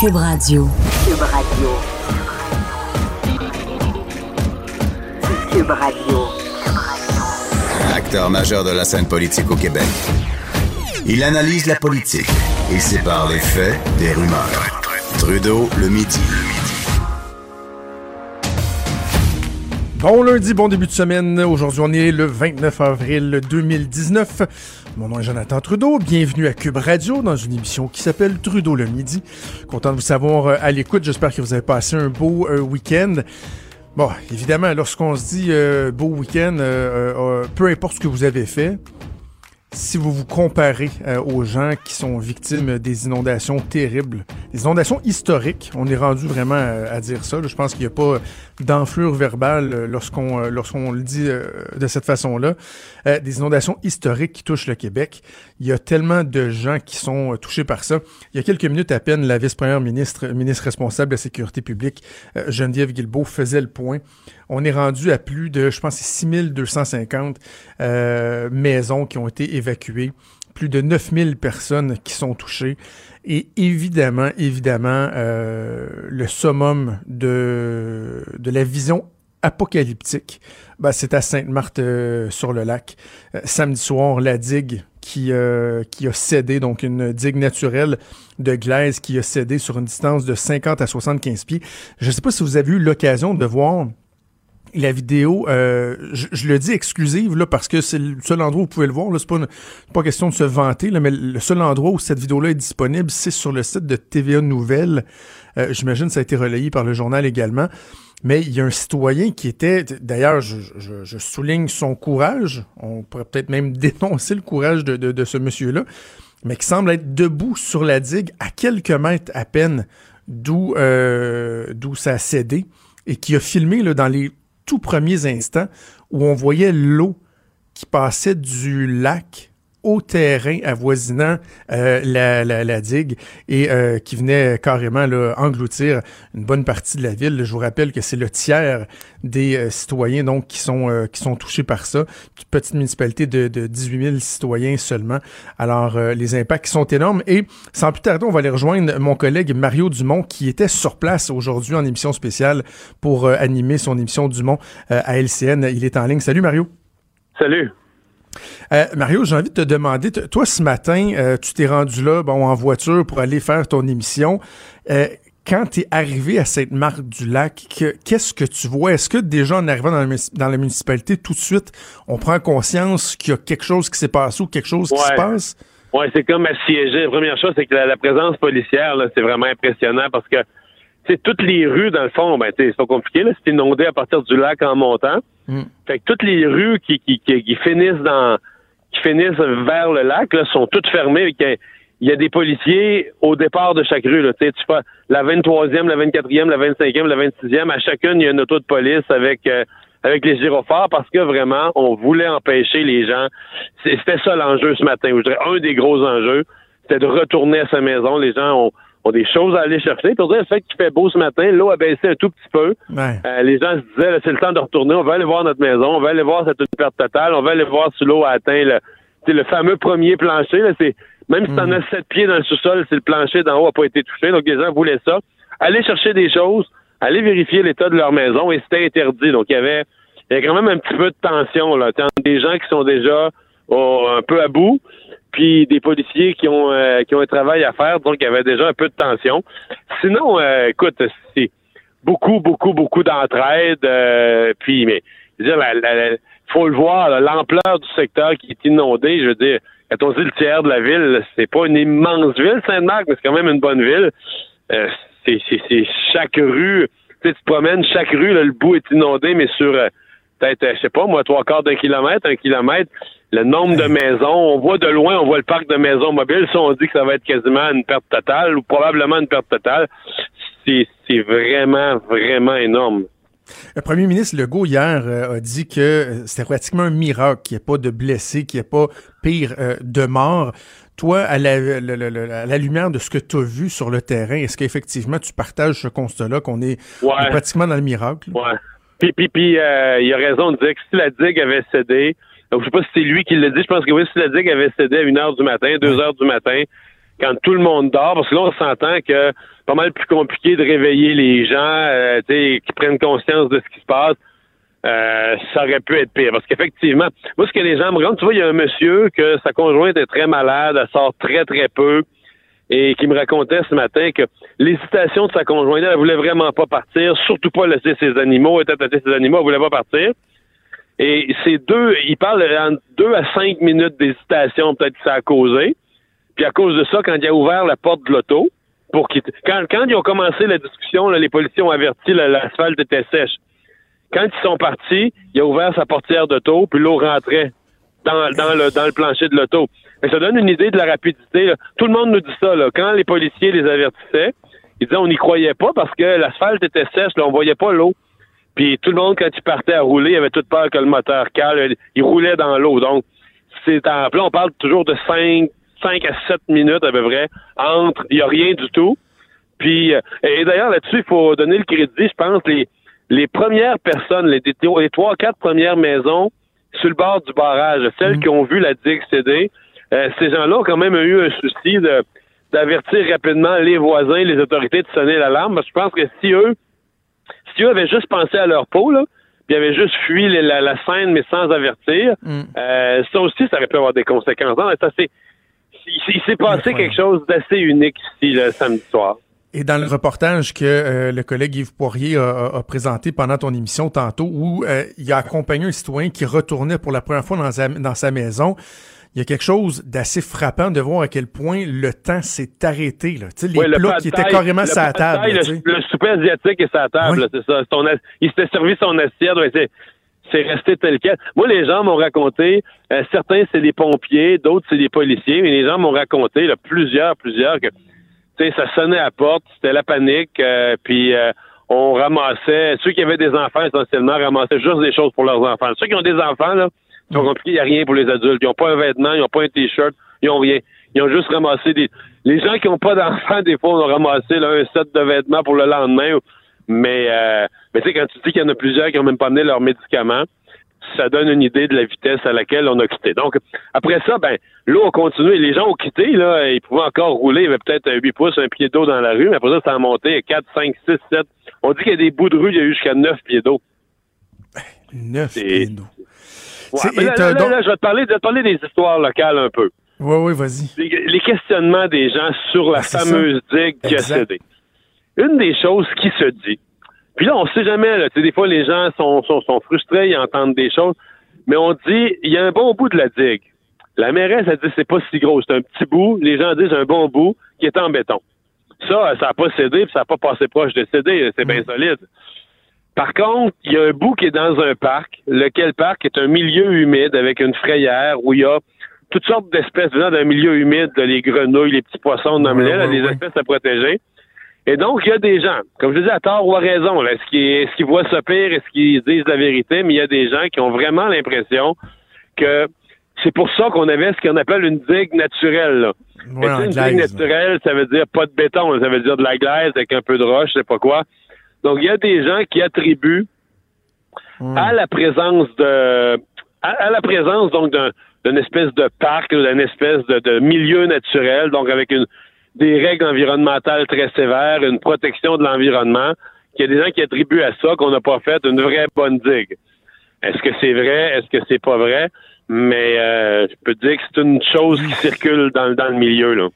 Cube Radio. Cube Radio. Cube Radio. Acteur majeur de la scène politique au Québec. Il analyse la politique et sépare les faits des rumeurs. Trudeau le midi. Bon lundi, bon début de semaine. Aujourd'hui, on est le 29 avril 2019. Mon nom est Jonathan Trudeau. Bienvenue à Cube Radio dans une émission qui s'appelle Trudeau le midi. Content de vous savoir euh, à l'écoute. J'espère que vous avez passé un beau euh, week-end. Bon, évidemment, lorsqu'on se dit euh, beau week-end, peu importe ce que vous avez fait, si vous vous comparez euh, aux gens qui sont victimes des inondations terribles, des inondations historiques, on est rendu vraiment euh, à dire ça. Je pense qu'il n'y a pas d'enflure verbale euh, lorsqu'on lorsqu'on le dit de cette façon-là. des inondations historiques qui touchent le Québec. Il y a tellement de gens qui sont touchés par ça. Il y a quelques minutes à peine, la vice-première ministre, ministre responsable de la sécurité publique, Geneviève Guilbeault, faisait le point. On est rendu à plus de, je pense, 6250 euh, maisons qui ont été évacuées, plus de 9000 personnes qui sont touchées. Et évidemment, évidemment, euh, le summum de, de la vision apocalyptique, ben, c'est à Sainte-Marthe-sur-le-Lac. Euh, samedi soir, la digue qui, qui a cédé, donc une digue naturelle de glaise qui a cédé sur une distance de 50 à 75 pieds. Je ne sais pas si vous avez eu l'occasion de voir la vidéo, euh, je, le dis exclusive là parce que c'est le seul endroit où vous pouvez le voir. C'est pas, pas question de se vanter, là, mais le seul endroit où cette vidéo-là est disponible, c'est sur le site de TVA Nouvelles. Euh, J'imagine que ça a été relayé par le journal également. Mais il y a un citoyen qui était, d'ailleurs, je, je, je, souligne son courage. On pourrait peut-être même dénoncer le courage de, de, de ce monsieur-là, mais qui semble être debout sur la digue à quelques mètres à peine d'où euh, d'où ça a cédé et qui a filmé là, dans les tout premiers instants où on voyait l'eau qui passait du lac au terrain avoisinant euh, la, la, digue et euh, qui venait carrément là, engloutir une bonne partie de la ville. Je vous rappelle que c'est le tiers des euh, citoyens donc qui sont qui sont touchés par ça. Une petite municipalité de, de 18 000 citoyens seulement. Alors les impacts sont énormes et sans plus tarder, on va aller rejoindre mon collègue Mario Dumont qui était sur place aujourd'hui en émission spéciale pour animer son émission Dumont à LCN. Il est en ligne. Salut Mario. Salut. Euh, Mario, j'ai envie de te demander, toi ce matin, euh, tu t'es rendu là bon, en voiture pour aller faire ton émission. Euh, quand tu es arrivé à cette marque du lac, qu'est-ce que tu vois? Est-ce que déjà en arrivant dans la, municipalité, tout de suite, on prend conscience qu'il y a quelque chose qui s'est passé ou quelque chose qui se passe? Oui, c'est comme assiégé. La première chose, c'est que la, présence policière, c'est vraiment impressionnant parce que c'est toutes les rues, dans le fond, ben, c'est pas compliqué, c'est inondé à partir du lac en montant. Mm. Fait que toutes les rues qui, qui, qui, finissent dans qui finissent vers le lac là, sont toutes fermées. Il y a des policiers au départ de chaque rue. Là. Tu sais, la 23e, la 24e, la 25e, la 26e, à chacune, il y a une auto de police avec euh, avec les gyrophares parce que vraiment, on voulait empêcher les gens. C'était ça l'enjeu ce matin. Je dirais un des gros enjeux, c'était de retourner à sa maison. Les gens ont ont des choses à aller chercher. Pour dire le fait qu'il fait beau ce matin, l'eau a baissé un tout petit peu. Euh, les gens se disaient, c'est le temps de retourner, on va aller voir notre maison, on va aller voir cette perte totale, on va aller voir si l'eau a atteint le, le fameux premier plancher. Là, c'est, même si t'en mm. as sept pieds dans le sous-sol, c'est le plancher d'en haut n'a pas été touché. Donc les gens voulaient ça. Aller chercher des choses, aller vérifier l'état de leur maison et c'était interdit. Donc il y avait il y a quand même un petit peu de tension là. Des gens qui sont déjà un peu à bout, puis des policiers qui ont euh, qui ont un travail à faire, donc il y avait déjà un peu de tension. Sinon, euh, écoute, c'est beaucoup, beaucoup, beaucoup d'entraide, euh, puis mais dire, faut le voir, l'ampleur du secteur qui est inondé, je veux dire, quand on dit le tiers de la ville, c'est pas une immense ville, Sainte-Marc, mais c'est quand même une bonne ville. c'est chaque rue, tu sais, tu promènes, chaque rue, le bout est inondé, mais sur peut-être, je sais pas, moi, trois quarts d'un kilomètre, un kilomètre, le nombre de maisons. On voit de loin, on voit le parc de maisons mobiles. Ça, on dit que ça va être quasiment une perte totale ou probablement une perte totale. C'est vraiment, vraiment énorme. Le premier ministre Legault, hier, euh, a dit que euh, c'était pratiquement un miracle qu'il n'y ait pas de blessés, qu'il n'y ait pas pire euh, de morts. Toi, à la, la, lumière de ce que tu as vu sur le terrain, est-ce qu'effectivement tu partages ce constat-là, qu'on est, pratiquement dans le miracle? Ouais. Puis, puis, puis il a raison de dire que si la digue avait cédé, donc, je sais pas si c'est lui qui l'a dit. Je pense que oui, si la digue avait cédé à 1 heure du matin, 2 heures du matin, quand tout le monde dort, parce que là, on s'entend que c'est pas mal plus compliqué de réveiller les gens, euh, qui prennent conscience de ce qui se passe. Euh, ça aurait pu être pire. Parce qu'effectivement, moi, ce que les gens me racontent, tu vois, il y a un monsieur que sa conjointe est très malade, elle sort très, très peu, et qui me racontait ce matin que l'hésitation de sa conjointe, elle voulait vraiment pas partir, surtout pas laisser ses animaux, elle était ses animaux, elle voulait pas partir. Et c'est deux, il parle en deux à cinq minutes d'hésitation, peut-être que ça a causé. Puis à cause de ça, quand il a ouvert la porte de l'auto, pour quitter, quand, quand ils ont commencé la discussion, les policiers ont averti l'asphalte était sèche. Quand ils sont partis, il a ouvert sa portière d'auto, puis l'eau rentrait dans, dans, le, dans le plancher de l'auto. Mais ça donne une idée de la rapidité. Tout le monde nous dit ça. Là. Quand les policiers les avertissaient, ils disaient on n'y croyait pas parce que l'asphalte était sèche, là, on voyait pas l'eau. Puis tout le monde, quand il partait à rouler, il avait toute peur que le moteur cale. Il roulait dans l'eau. Donc, c'est en là, on parle toujours de 5, 5 à 7 minutes à peu près entre. Il n'y a rien du tout. Puis, euh, et d'ailleurs, là-dessus, il faut donner le crédit, je pense, les, les premières personnes, les, les trois, quatre premières maisons sur le bord du barrage, celles mm. qui ont vu la digue céder, euh, ces gens-là ont quand même eu un souci de d'avertir rapidement les voisins, les autorités de sonner l'alarme. Je pense que si eux, eux avaient juste pensé à leur peau, là, puis avaient juste fui la, scène, mais sans avertir, mm. euh, ça aussi, ça aurait pu avoir des conséquences. Non, ça, il s'est passé quelque chose d'assez unique ici le samedi soir. Et dans le reportage que euh, le collègue Yves Poirier a, présenté pendant ton émission tantôt, où euh, il a accompagné un citoyen qui retournait pour la première fois dans sa, dans sa maison, il y a quelque chose d'assez frappant de voir à quel point le temps s'est arrêté. Là. Tu sais, les plats qui étaient carrément sur la table. le, souper asiatique est sur la table, c'est ça. il s'était servi son assiette. c'est resté tel quel. Moi, les gens m'ont raconté, euh, certains c'est des pompiers, d'autres c'est des policiers, mais les gens m'ont raconté, là, plusieurs, plusieurs, que ça sonnait à la porte, c'était la panique, euh, puis euh, on ramassait, ceux qui avaient des enfants essentiellement ramassaient juste des choses pour leurs enfants. Ceux qui ont des enfants, là, sont compliqués, il n'y a rien pour les adultes. Ils n'ont pas un vêtement, ils n'ont pas un t-shirt, ils n'ont rien. Ils ont juste ramassé des. Les gens qui n'ont pas d'enfants, des fois, ont ramassé un set de vêtements pour le lendemain. Mais, euh, mais tu sais, quand tu dis qu'il y en a plusieurs qui n'ont même pas amené leurs médicaments, ça donne une idée de la vitesse à laquelle on a quitté. Donc, après ça, ben, l'eau a continué. Les gens ont quitté, là, ils pouvaient encore rouler. Il y avait peut-être 8 pouces, un pied d'eau dans la rue, mais après ça, ça a monté 4, 5, 6, 7. On dit qu'il y a des bouts de rue, il y a eu jusqu'à 9 pieds d'eau. 9 pieds d'eau. Ouais, là, je vais te parler, te parler des histoires locales un peu. Oui, oui, vas-y. Les, questionnements des gens sur la ah, fameuse digue qui a cédé. Une des choses qui se dit, puis là, on sait jamais, là, des fois, les gens sont, sont, sont, frustrés, ils entendent des choses, mais on dit, il y a un bon bout de la digue. La mairesse, elle dit, c'est pas si gros, c'est un petit bout. Les gens disent un bon bout qui est en béton. Ça, ça n'a pas cédé, puis ça n'a pas passé proche de céder, c'est bien mm. solide. Par contre, il y a un bout qui est dans un parc, lequel parc est un milieu humide avec une frayère où il y a toutes sortes d'espèces venant d'un milieu humide, les grenouilles, les petits poissons, ouais, les espèces à protéger. Et donc, il y a des gens, comme je disais, à tort ou à raison, est-ce qu'ils voient ce pire, est-ce qu'ils disent la vérité, mais il y a des gens qui ont vraiment l'impression que c'est pour ça qu'on avait ce qu'on appelle une digue naturelle. une digue naturelle, ça veut dire pas de béton, ça veut dire de la glaise avec un peu de roche, je sais pas quoi. Donc, il y a des gens qui attribuent à la présence de à, la présence donc d'une espèce de parc, d'une espèce de, de milieu naturel, donc avec une des règles environnementales très sévères, une protection de l'environnement, qu'il y a des gens qui attribuent à ça qu'on n'a pas fait une vraie bonne digue. Est-ce que c'est vrai? Est-ce que c'est pas vrai? Mais euh, je peux dire que c'est une chose qui circule dans, dans le milieu. Là.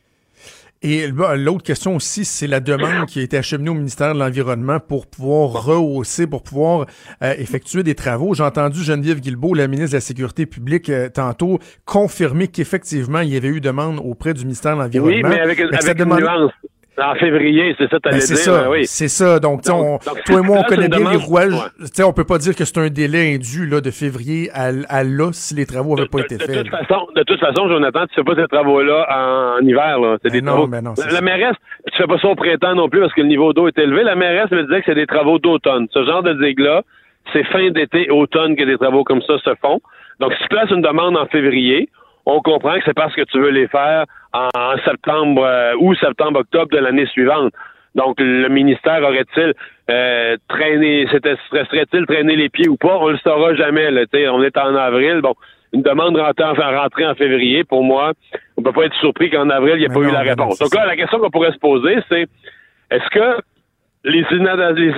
Et l'autre question aussi, c'est la demande qui a été acheminée au ministère de l'Environnement pour pouvoir rehausser, pour pouvoir euh, effectuer des travaux. J'ai entendu Geneviève Guilbeault, la ministre de la Sécurité publique, euh, tantôt confirmer qu'effectivement, il y avait eu demande auprès du ministère de l'Environnement. Oui, mais avec, avec une nuance. En février, c'est ça, tu ben, C'est ça, oui. c'est ça. Donc, toi et moi, on connaît bien les rouages. Ouais. On peut pas dire que c'est un délai indu là, de février à, à là si les travaux n'avaient pas été faits. De toute, façon, de toute façon, Jonathan, tu fais pas ces travaux-là en, hiver. Là. C'est ben des non, travaux. non, la, la mairesse, tu fais pas ça au printemps non plus parce que le niveau d'eau est élevé. La mairesse me disait que c'est des travaux d'automne. Ce genre de digue-là, c'est fin d'été, automne que des travaux comme ça se font. Donc, si tu places une demande en février, on comprend que c'est parce que tu veux les faire en septembre euh, ou septembre-octobre de l'année suivante. Donc, le ministère aurait-il euh, traîné, serait-il traîné les pieds ou pas? On le saura jamais. Là, on est en avril. Bon, une demande rentrée en, rentrée en février, pour moi, on peut pas être surpris qu'en avril, il n'y ait pas eu la réponse. Donc là, la question qu'on pourrait se poser, c'est est-ce que les,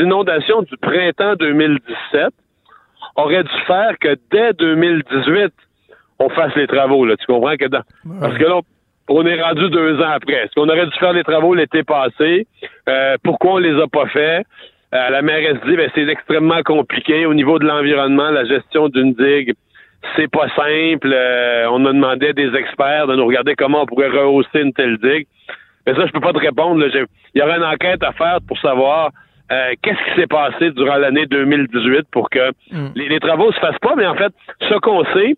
inondations du printemps 2017 auraient dû faire que dès 2018, on fasse les travaux, là. Tu comprends que dans... Parce que là, on est rendu deux ans après. Est-ce qu'on aurait dû faire les travaux l'été passé? Euh, pourquoi on les a pas faits? Euh, la mairesse dit, ben, c'est extrêmement compliqué au niveau de l'environnement, la gestion d'une digue. C'est pas simple. Euh, on a demandé à des experts de nous regarder comment on pourrait rehausser une telle digue. Mais ça, je peux pas te répondre. Il y aurait une enquête à faire pour savoir euh, qu'est-ce qui s'est passé durant l'année 2018 pour que mm. les, les, travaux se fassent pas. Mais en fait, ce qu'on sait,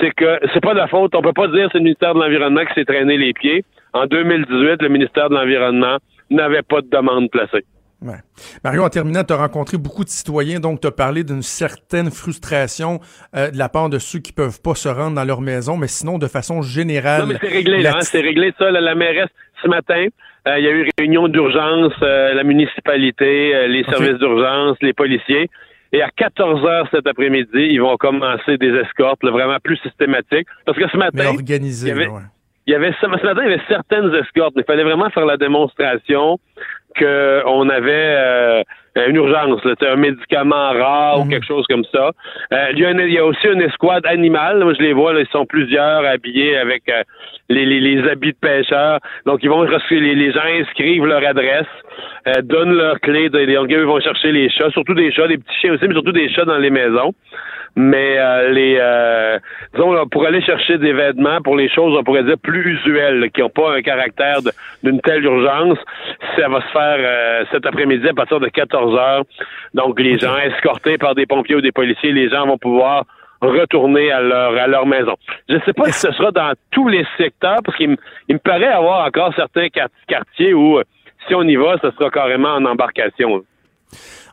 c'est que c'est pas de la faute. On peut pas dire que c'est le ministère de l'Environnement qui s'est traîné les pieds. En 2018, le ministère de l'Environnement n'avait pas de demande placée. Ouais. Mario, en terminant, tu as rencontré beaucoup de citoyens, donc tu as parlé d'une certaine frustration euh, de la part de ceux qui peuvent pas se rendre dans leur maison, mais sinon, de façon générale... Non, mais c'est réglé, là, hein, c'est réglé ça. la mairesse, ce matin, euh, il y a eu réunion d'urgence, euh, la municipalité, les services d'urgence, les policiers. Et à 14 heures cet après-midi, ils vont commencer des escortes vraiment plus systématiques. Parce que ce matin, organisé, il y avait, il y avait ce matin, il y avait certaines escortes. Il fallait vraiment faire la démonstration qu'on avait euh, une urgence, un médicament rare ou mhm. quelque chose comme ça. Euh, il, y a aussi une escouade animale. Moi, je les vois, là, ils sont plusieurs habillés avec euh, les, les, habits de pêcheurs. Donc, ils vont les, les gens inscrivent leur adresse, donnent leur clé. Donc, ils vont chercher les chats, surtout des chats, des petits chiens aussi, mais surtout des chats dans les maisons mais euh, les euh, disons pour aller chercher des vêtements pour les choses on pourrait dire plus usuelles qui n'ont pas un caractère d'une telle urgence ça va se faire euh, cet après-midi à partir de 14 heures donc les gens escortés par des pompiers ou des policiers les gens vont pouvoir retourner à leur à leur maison. Je ne sais pas si ce sera dans tous les secteurs parce qu'il me, paraît avoir encore certains quartiers où si on y va, ce sera carrément en embarcation.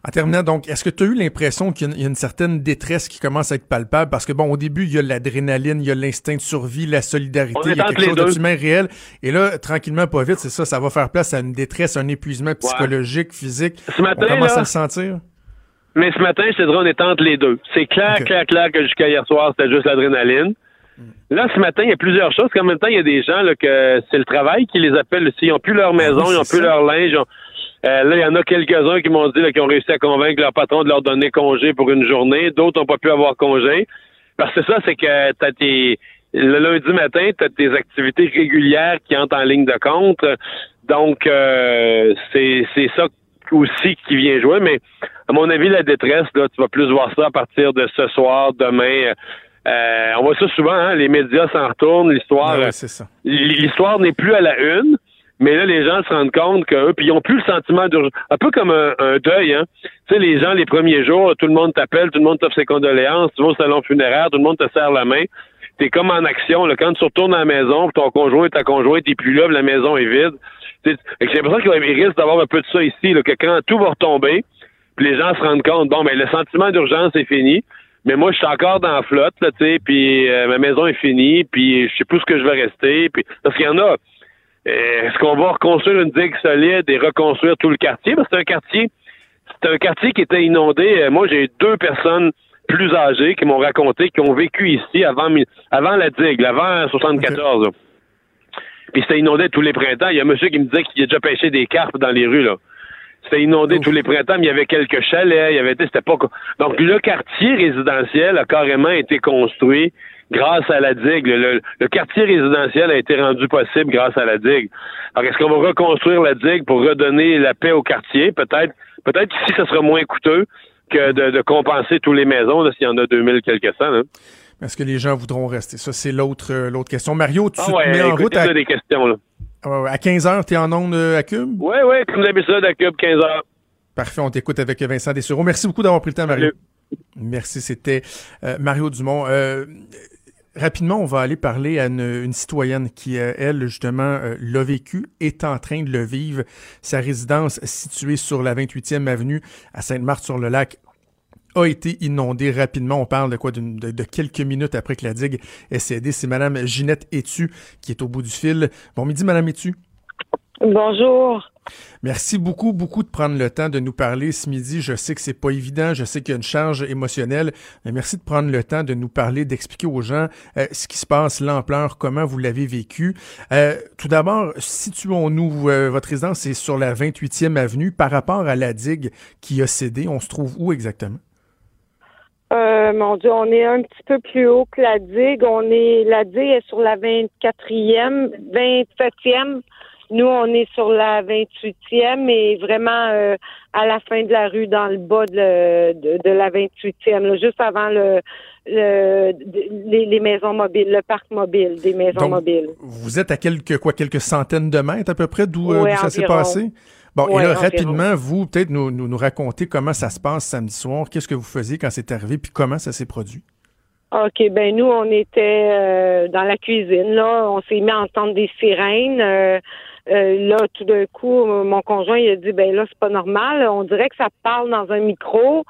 En terminant, donc, est-ce que tu as eu l'impression qu'il y, a une certaine détresse qui commence à être palpable? Parce que, bon, au début, il y a l'adrénaline, il y a l'instinct de survie, la solidarité, il y a quelque chose d'humain réel. Et là, tranquillement, pas vite, c'est ça, ça va faire place à une détresse, un épuisement psychologique, physique. Ce matin, on commence à le sentir? Mais ce matin, te dirais, on est entre les deux. C'est clair, clair, clair que jusqu'à hier soir, c'était juste l'adrénaline. Hmm. Là, ce matin, il y a plusieurs choses. En même temps, il y a des gens là, que c'est le travail qui les appelle. Ils n'ont plus leur ah maison, ils n'ont plus leur linge. Euh, là, il y en a quelques-uns qui m'ont dit qu'ils ont réussi à convaincre leur patron de leur donner congé pour une journée. D'autres n'ont pas pu avoir congé. Parce que ça, c'est que t'as tes le lundi matin, tu as tes activités régulières qui entrent en ligne de compte. Donc, euh, c'est ça aussi qui vient jouer. Mais à mon avis, la détresse, là, tu vas plus voir ça à partir de ce soir, demain. Euh, on voit ça souvent, hein, les médias s'en retournent, l'histoire. Ah l'histoire n'est plus à la une. Mais là, les gens se rendent compte qu'eux, puis ils ont plus le sentiment d'urgence. Un peu comme un, deuil, hein. Tu sais, les gens, les premiers jours, tout le monde t'appelle, tout le monde t'offre ses condoléances, tu vas au salon funéraire, tout le monde te serre la main. T'es comme en action, là. Quand tu retournes à la maison, ton conjoint, ta conjointe est plus là, la maison est vide. J'ai l'impression qu'il risque d'avoir un peu de ça ici, là, que quand tout va retomber, puis les gens se rendent compte, bon, ben, le sentiment d'urgence est fini. Mais moi, je suis encore dans la flotte, là, tu sais, puis euh, ma maison est finie, puis je sais plus ce que je vais rester, puis parce qu'il y en a, est-ce qu'on va reconstruire une digue solide et reconstruire tout le quartier? Parce que c'est un quartier, c'est un quartier qui était inondé. Euh, moi, j'ai deux personnes plus âgées qui m'ont raconté qui ont vécu ici avant, avant la digue, avant 74. Puis c'était inondé tous les printemps. Il y a un monsieur qui me disait qu'il a déjà pêché des carpes dans les rues, là. C'était inondé tous les printemps, mais il y avait quelques chalets, il y avait, c'était pas, donc le quartier résidentiel a carrément été construit grâce à la digue. Le, quartier résidentiel a été rendu possible grâce à la digue. Alors, est-ce qu'on va reconstruire la digue pour redonner la paix au quartier? Peut-être, peut-être ici, ce sera moins coûteux que de, compenser tous les maisons, s'il y en a 2000 quelques cents. Hein. Est-ce que les gens voudront rester? Ça, c'est l'autre, euh, l'autre question. Mario, tu ah te mets en route à... des questions, là. à 15 heures, tu es en onde euh, à Cube? Oui, oui, comme d'habitude, à Cube, 15 heures. Parfait, on t'écoute avec Vincent Dessureau. Merci beaucoup d'avoir pris le temps, Mario. Merci, c'était euh, Mario Dumont. Rapidement, on va aller parler à une, citoyenne qui, euh, elle, justement, euh, l'a vécu, est en train de le vivre. Sa résidence située sur la 28e avenue à Sainte-Marthe-sur-le-Lac a été inondée rapidement. On parle de quoi? De, quelques minutes après que la digue ait cédé. C'est Madame Ginette Etu qui est au bout du fil. Bon midi, Madame Etu. Bonjour. Merci beaucoup, beaucoup de prendre le temps de nous parler ce midi. Je sais que c'est pas évident, je sais qu'il y a une charge émotionnelle, mais merci de prendre le temps de nous parler, d'expliquer aux gens euh, ce qui se passe, l'ampleur, comment vous l'avez vécu. Euh, tout d'abord, situons-nous, euh, votre résidence est sur la 28e avenue. Par rapport à la digue qui a cédé, on se trouve où exactement? mon Dieu, on est un petit peu plus haut que la digue. On est, la digue est sur la 24e, 27e nous, on est sur la 28e et vraiment euh, à la fin de la rue, dans le bas de, la 28e, juste avant le, les, maisons mobiles, le parc mobile, des maisons mobiles. Vous êtes à quelques quoi, quelques centaines de mètres à peu près d'où euh, ça s'est passé? Bon, et là, rapidement, vous, peut-être nous, nous, nous raconter comment ça se passe samedi soir, qu'est-ce que vous faisiez quand c'est arrivé, puis comment ça s'est produit? OK, ben nous, on était euh, dans la cuisine, là, on s'est mis à entendre des sirènes. Euh, là, tout d'un coup, mon conjoint il a dit ben là, c'est pas normal. On dirait que ça parle dans un micro.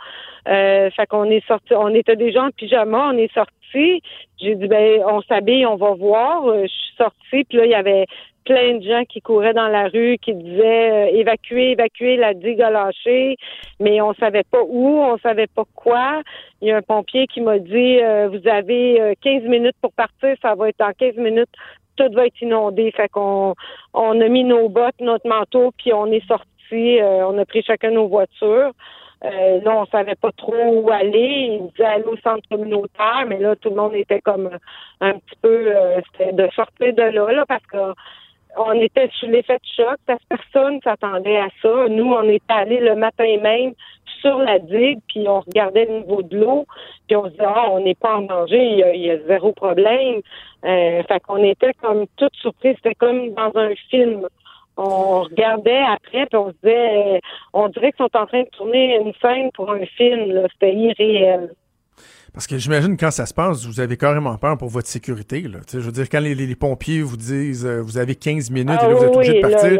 Euh, fait qu'on est sorti, on était déjà en pyjama, on est sorti. J'ai dit ben on s'habille, on va voir. Euh, je suis sortie, puis là, il y avait plein de gens qui couraient dans la rue, qui disaient euh, évacuer, évacuer, la digue a lâché, mais on savait pas où, on savait pas quoi. Il y a un pompier qui m'a dit vous avez 15 minutes pour partir, ça va être en 15 minutes tout va être inondé. Fait qu'on on a mis nos bottes, notre manteau, puis on est sorti. Euh, on a pris chacun nos voitures. Euh, là, on savait pas trop où aller. Ils disaient aller au centre communautaire, mais là, tout le monde était comme un petit peu euh, de sortir de là, là parce que on était sous l'effet de choc parce que personne s'attendait à ça. Nous, on était allés le matin même sur la digue, puis on regardait le niveau de l'eau, puis on se disait, ah, on n'est pas en danger, il y, a, zéro problème. Euh, fait qu'on était comme toute surprise, c'était comme dans un film. On regardait après, puis on se disait, euh, on dirait qu'ils sont en train de tourner une scène pour un film, c'était irréel. Parce que j'imagine quand ça se passe, vous avez carrément peur pour votre sécurité. Là. je veux dire, quand les, pompiers vous disent euh, vous avez 15 minutes et là, vous êtes obligé de partir,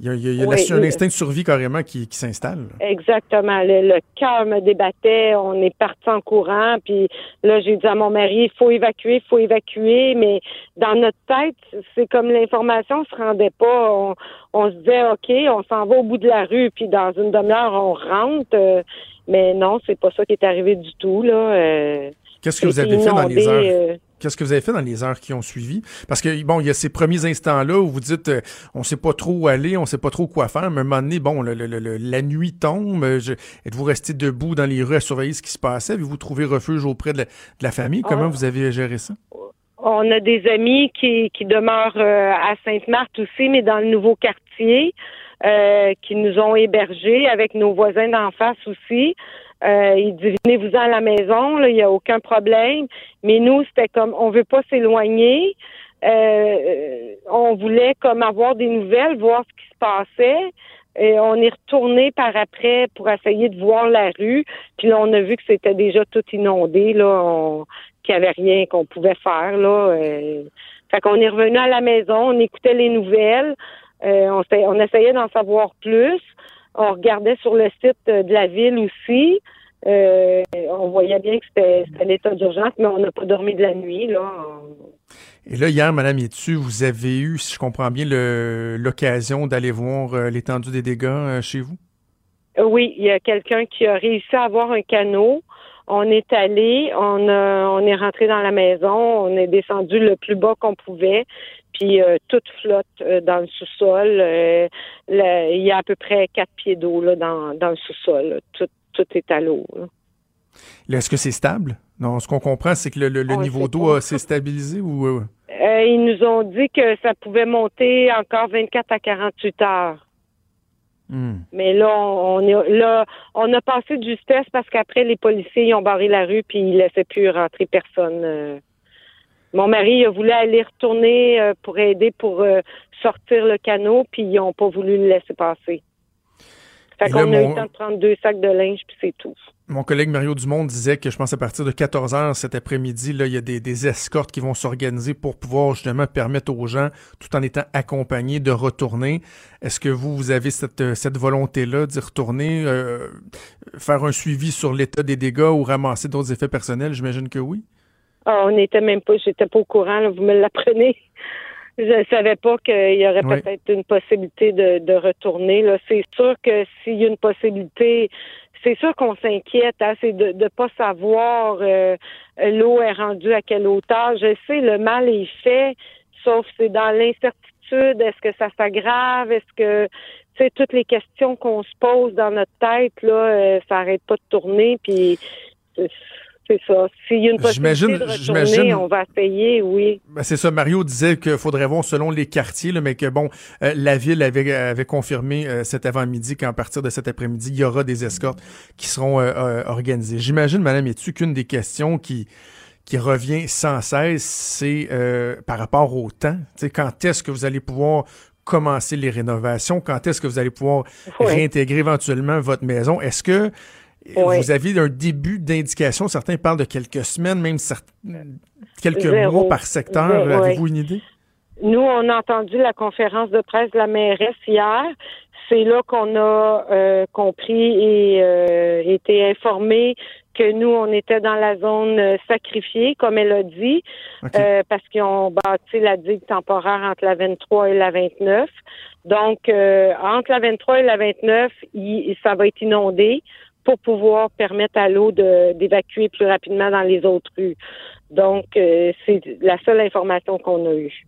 il y a, un instinct de survie carrément qui, s'installe. Exactement. Le, cœur me débattait. On est parti en courant. Puis là, j'ai dit à mon mari, il faut évacuer, il faut évacuer. Mais dans notre tête, c'est comme l'information se rendait pas. On, se disait, OK, on s'en va au bout de la rue. Puis dans une demi-heure, on rentre. Euh, mais non, c'est pas ça qui est arrivé du tout. Là. Euh, Qu'est-ce que vous avez fait dans les heures? Euh, Qu'est-ce que vous avez fait dans les heures qui ont suivi? Parce que, bon, il y a ces premiers instants-là où vous dites, euh, on sait pas trop où aller, on sait pas trop quoi faire, mais à un moment donné, bon, la nuit tombe, êtes-vous resté debout dans les rues à surveiller ce qui se passait? Avez-vous trouvé refuge auprès de la, famille? Comment ah. vous avez géré ça? On a des amis qui, qui demeurent à Sainte-Marthe aussi, mais dans le nouveau quartier. Euh, qui nous ont hébergés avec nos voisins d'en face aussi. Euh, ils disaient venez-vous à la maison, il n'y a aucun problème. Mais nous, c'était comme on veut pas s'éloigner. Euh, on voulait comme avoir des nouvelles, voir ce qui se passait. Et on est retourné par après pour essayer de voir la rue. Puis là, on a vu que c'était déjà tout inondé, là, qu'il n'y avait rien qu'on pouvait faire. Là. Euh, fait qu'on est revenu à la maison, on écoutait les nouvelles. Euh, on, essayait d'en savoir plus. On regardait sur le site de la ville aussi. Euh, on voyait bien que c'était l'état d'urgence, mais on n'a pas dormi de la nuit. Là. Et là, hier, Madame Yetu, vous avez eu, si je comprends bien, l'occasion d'aller voir euh, l'étendue des dégâts chez vous? Oui, il y a quelqu'un qui a réussi à avoir un canot. On est allé, on, on est rentré dans la maison, on est descendu le plus bas qu'on pouvait puis euh, tout flotte euh, dans le sous-sol. Euh, il y a à peu près quatre pieds d'eau là, dans, dans le sous-sol. Tout, tout est à l'eau. Est-ce que c'est stable? Non, ce qu'on comprend, c'est que le, niveau d'eau s'est stabilisé ou. ils nous ont dit que ça pouvait monter encore 24 à 48 heures. Hmm. Mais là, on, est, là, on a passé de justesse parce qu'après, les policiers ont barré la rue puis ils laissaient plus rentrer personne. Mon mari a voulu aller retourner euh, pour aider pour euh, sortir le canot, puis ils n'ont pas voulu le laisser passer. Fait qu'on a eu le temps de prendre deux sacs de linge, puis c'est tout. Mon collègue Mario Dumont disait que je pense à partir de 14 heures cet après-midi, là, il y a des, escortes qui vont s'organiser pour pouvoir justement permettre aux gens, tout en étant accompagnés, de retourner. Est-ce que vous, vous avez cette, cette volonté-là d'y retourner, euh, faire un suivi sur l'état des dégâts ou ramasser d'autres effets personnels? J'imagine que oui. Ah, on n'était même pas, j'étais pas au courant, vous me l'apprenez. Je savais pas qu'il y aurait peut-être une possibilité de, retourner. Là, c'est sûr que s'il y a une possibilité, c'est sûr qu'on s'inquiète. Hein, c'est de ne pas savoir euh, l'eau est rendue à quelle hauteur. Je sais, le mal est fait, sauf c'est dans l'incertitude. Est-ce que ça s'aggrave? Est-ce que sais toutes les questions qu'on se pose dans notre tête là, euh, ça arrête pas de tourner. Puis c'est ça. S'il y a une possibilité de retourner, on va payer, oui. Ben c'est ça. Mario disait qu'il faudrait voir selon les quartiers, mais que bon, euh, la ville avait, avait confirmé euh, cet avant-midi qu'à partir de cet après-midi, il y aura des escortes qui seront euh, organisées. J'imagine, Madame Etu, qu'une des questions qui qui revient sans cesse, c'est par rapport au temps? quand est-ce que vous allez pouvoir commencer les rénovations? Quand est-ce que vous allez pouvoir réintégrer éventuellement votre maison? Est-ce que vous aviez un début d'indication. Certains parlent de quelques semaines, même quelques mois par secteur. Avez-vous une idée? Nous, on a entendu la conférence de presse de la mairesse hier. C'est là qu'on a euh, compris et euh, été informé que nous, on était dans la zone euh, sacrifiée, comme elle a dit, parce qu'ils ont bâti la digue temporaire entre la 23 et la 29. Donc, entre la 23 et la 29, ça va être inondé pour pouvoir permettre à l'eau d'évacuer plus rapidement dans les autres rues. Donc, euh, c'est la seule information qu'on a eue.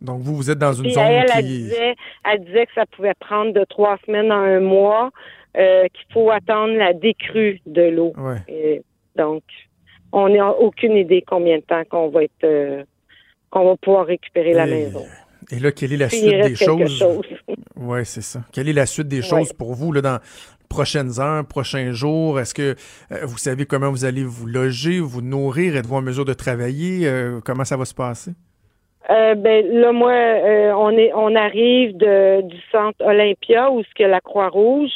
Donc, vous, vous êtes dans une zone elle, qui... Elle disait, elle disait que ça pouvait prendre de trois semaines à un mois, euh, qu'il faut attendre la décrue de l'eau. Donc, on n'a aucune idée combien de temps qu'on va être... Euh, qu'on va pouvoir récupérer la maison. Et là, quelle est la suite des choses? Oui, c'est ça. Quelle est la suite des choses pour vous là, dans prochaines heures, prochains jours? Est-ce que euh, vous savez comment vous allez vous loger, vous nourrir? Êtes-vous en mesure de travailler? Euh, comment ça va se passer? Euh, ben là, moi, on est, on arrive de, du centre Olympia où ce que la Croix-Rouge,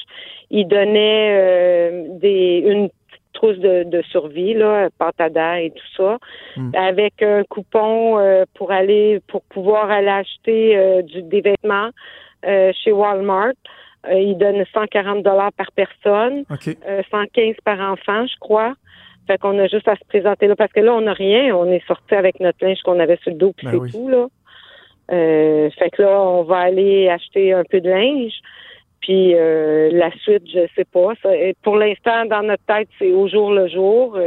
il donnait des une trousse de, de, survie, là, et tout ça, hmm. avec un coupon pour aller pour pouvoir aller acheter du, des vêtements chez Walmart. Euh, il donne 140 dollars par personne, 115 euh, par enfant, je crois. Fait qu'on a juste à se présenter là parce que là on n'a rien, on est sorti avec notre linge qu'on avait sur le dos puis ben c'est tout là. Euh, fait que là on va aller acheter un peu de linge. Puis la suite, je sais pas. pour l'instant, dans notre tête, c'est au jour le jour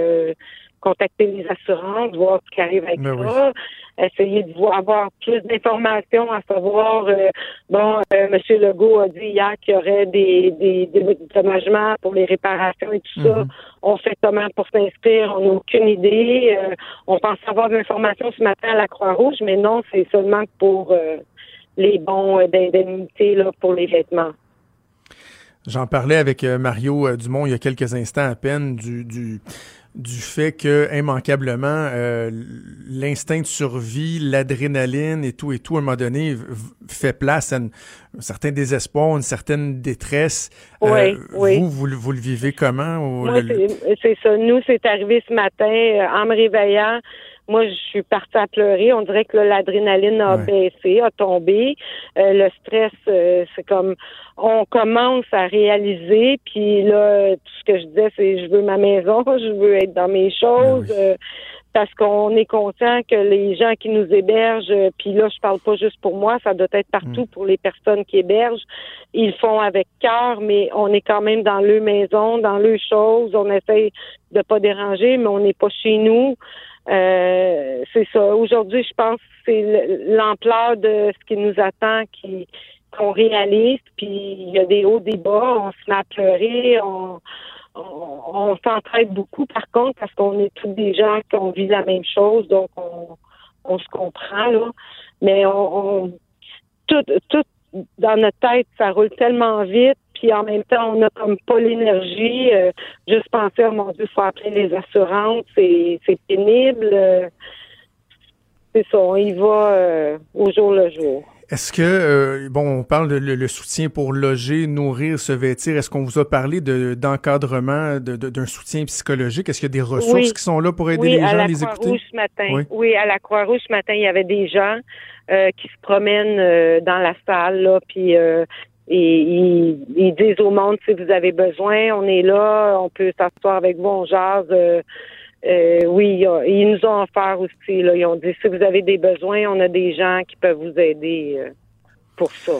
contacter les assurances, voir ce qui arrive avec ben ça, essayer de voir, avoir plus d'informations, à savoir, euh, bon, euh, M. Legault a dit hier qu'il y aurait des, des, pour les réparations et tout ça. Mhm. On fait comment pour s'inscrire? On n'a aucune idée. Euh, on pense avoir de l'information ce matin à la Croix-Rouge, mais non, c'est seulement pour les bons d'indemnité pour les vêtements. J'en parlais avec Mario Dumont il y a quelques instants à peine du, du du fait que immanquablement euh, l'instinct de survie, l'adrénaline et tout et tout à un moment donné fait place à un certain désespoir, une certaine détresse. Euh, oui, Vous, vous, le vivez comment? Moi, c'est ça. Nous, c'est arrivé ce matin euh, en me réveillant moi, je suis partie à pleurer. On dirait que l'adrénaline a baissé, a tombé. Euh, le stress, euh, c'est comme on commence à réaliser. Puis là, tout ce que je disais, c'est je veux ma maison, je veux être dans mes choses. Ben euh, parce qu'on est conscient que les gens qui nous hébergent, puis là, je parle pas juste pour moi, ça doit être partout mm. pour les personnes qui hébergent. Ils font avec cœur, mais on est quand même dans leur maison, dans leurs choses. On essaie de pas déranger, mais on n'est pas chez nous. Euh, c'est ça. Aujourd'hui, je pense que c'est l'ampleur de ce qui nous attend qui qu'on réalise. Puis il y a des hauts, des bas. On se met à pleurer. On, on, s'entraide beaucoup, par contre, parce qu'on est tous des gens qui ont vu la même chose, donc on, on se comprend là. Mais on, on tout, tout dans notre tête, ça roule tellement vite puis en même temps, on n'a comme pas l'énergie. Euh, juste penser, oh mon Dieu, il faut appeler les assurances, c'est, pénible. Euh, c'est ça, on y va euh, au jour le jour. Est-ce que, bon, on parle de le, soutien pour loger, nourrir, se vêtir. Est-ce qu'on vous a parlé de, d'encadrement, de, d'un soutien psychologique? Est-ce qu'il y a des ressources qui sont là pour aider les gens à les écouter? Ce matin. Oui. à la Croix-Rouge ce matin, il y avait des gens qui se promènent dans la salle, là, puis et ils, disent au monde si vous avez besoin, on est là, on peut s'asseoir avec vous, on jase. Euh, euh, oui, ils nous ont offert aussi. Là, ils ont dit si vous avez des besoins, on a des gens qui peuvent vous aider euh, pour ça.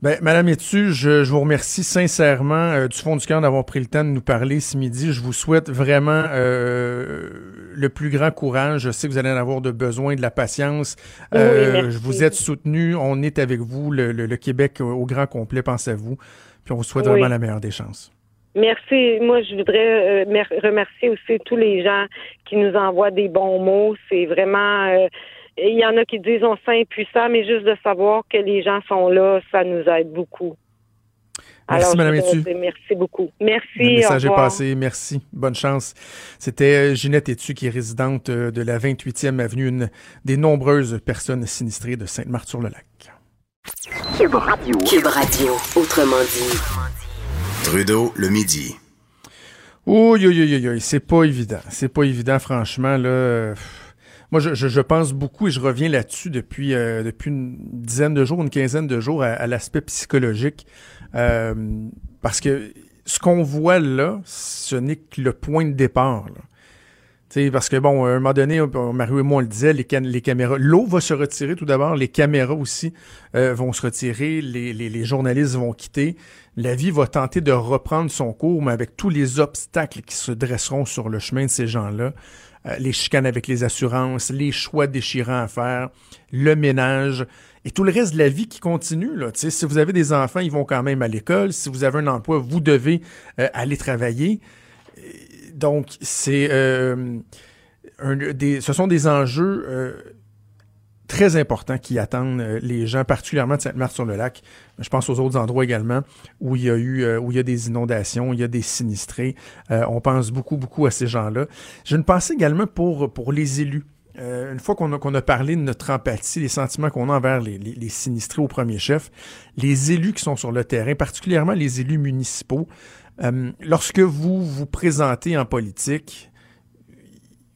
Ben, Madame Etu, je, je, vous remercie sincèrement euh, du fond du cœur d'avoir pris le temps de nous parler ce midi. Je vous souhaite vraiment euh, le plus grand courage. Je sais que vous allez en avoir de besoin, de la patience. Euh, vous êtes soutenu. On est avec vous. Le, le, Québec au grand complet pense à vous. Puis on vous souhaite vraiment la meilleure des chances. Merci. Moi, je voudrais remercier aussi tous les gens qui nous envoient des bons mots. C'est vraiment il y en a qui disent on se sent impuissant, mais juste de savoir que les gens sont là, ça nous aide beaucoup. Merci, Mme Etu. Merci beaucoup. Merci. Le message est passé. Merci. Bonne chance. C'était euh, Ginette Etu, qui est résidente euh, de la 28e avenue, une des nombreuses personnes sinistrées de Sainte-Marthe-sur-le-Lac. Cube Radio. Cube Radio. Autrement dit. Trudeau, le midi. Oui, oui, oui, oui. C'est pas évident. C'est pas évident, franchement, là. Moi, je, je, pense beaucoup et je reviens là-dessus depuis, euh, depuis une dizaine de jours, une quinzaine de jours à, l'aspect psychologique. Euh, parce que ce qu'on voit là, ce n'est que le point de départ. Là. parce que, bon, à un moment donné, Mario et moi, on le disait, les, les caméras, l'eau va se retirer tout d'abord, les caméras aussi euh, vont se retirer, les, les, les, journalistes vont quitter, la vie va tenter de reprendre son cours, mais avec tous les obstacles qui se dresseront sur le chemin de ces gens-là. Euh, les chicanes avec les assurances, les choix déchirants à faire, le ménage et tout le reste de la vie qui continue. Là. si vous avez des enfants, ils vont quand même à l'école. Si vous avez un emploi, vous devez euh, aller travailler. Donc, c'est euh, ce sont des enjeux très importants qui attendent euh, les gens, particulièrement de Sainte-Marthe-sur-le-Lac. Je pense aux autres endroits également où il y a eu, euh, où il y a des inondations, il y a des sinistrés. Euh, on pense beaucoup, beaucoup à ces gens-là. J'ai une pensée également pour, pour les élus. une fois qu'on a, qu'on a parlé de notre empathie, les sentiments qu'on a envers les, les, sinistrés au premier chef, les élus qui sont sur le terrain, particulièrement les élus municipaux, lorsque vous vous présentez en politique,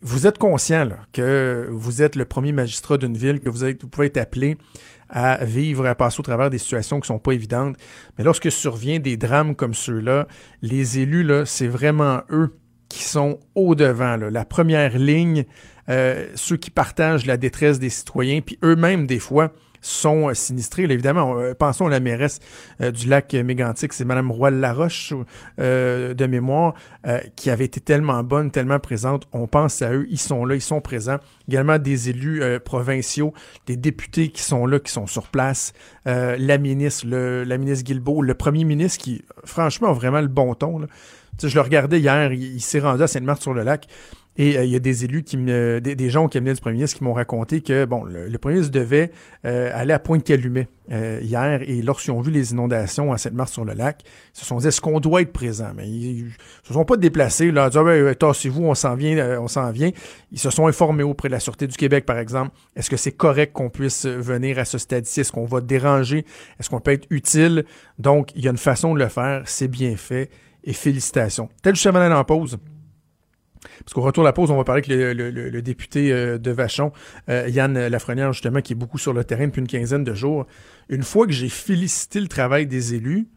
vous êtes conscient que vous êtes le premier magistrat d'une ville, que vous, pouvez être appelé à vivre, à passer au travers des situations qui sont pas évidentes. Mais lorsque survient des drames comme ceux-là, les élus, là, c'est vraiment eux qui sont au-devant, la première ligne, euh, ceux qui partagent la détresse des citoyens, puis eux-mêmes, des fois, sont euh, sinistrés. évidemment, euh, pensons à la mairesse euh, du lac Mégantic, c'est Mme Roy Laroche de mémoire, qui avait été tellement bonne, tellement présente. On pense à eux, ils sont là, ils sont présents. Également des élus provinciaux, des députés qui sont là, qui sont sur place, la ministre, le, la ministre Guilbeault, le premier ministre qui, franchement, a vraiment le bon ton. Là. je le regardais hier, il, il s'est rendu à Sainte-Marthe-sur-le-Lac. Et euh, il y a des élus, qui me, des, gens au cabinet du premier ministre qui m'ont raconté que bon, le, premier ministre devait euh, aller à Pointe-Calumet euh, hier et lorsqu'ils ont vu les inondations à cette mars sur le lac, ils se sont dit est-ce qu'on doit être présent? Mais ils, ne se sont pas déplacés là, dit ah, ben, tassez-vous, on s'en vient, on s'en vient. Ils se sont informés auprès de la sûreté du Québec par exemple. Est-ce que c'est correct qu'on puisse venir à ce stade-ci? Est-ce qu'on va déranger? Est-ce qu'on peut être utile? Donc il y a une façon de le faire, c'est bien fait et félicitations. Tel je en pause. Parce qu'au retour la pause, on va parler avec le, député euh, de Vachon, euh, Yann Lafrenière, justement, qui est beaucoup sur le terrain depuis une quinzaine de jours. Une fois que j'ai félicité le travail des élus,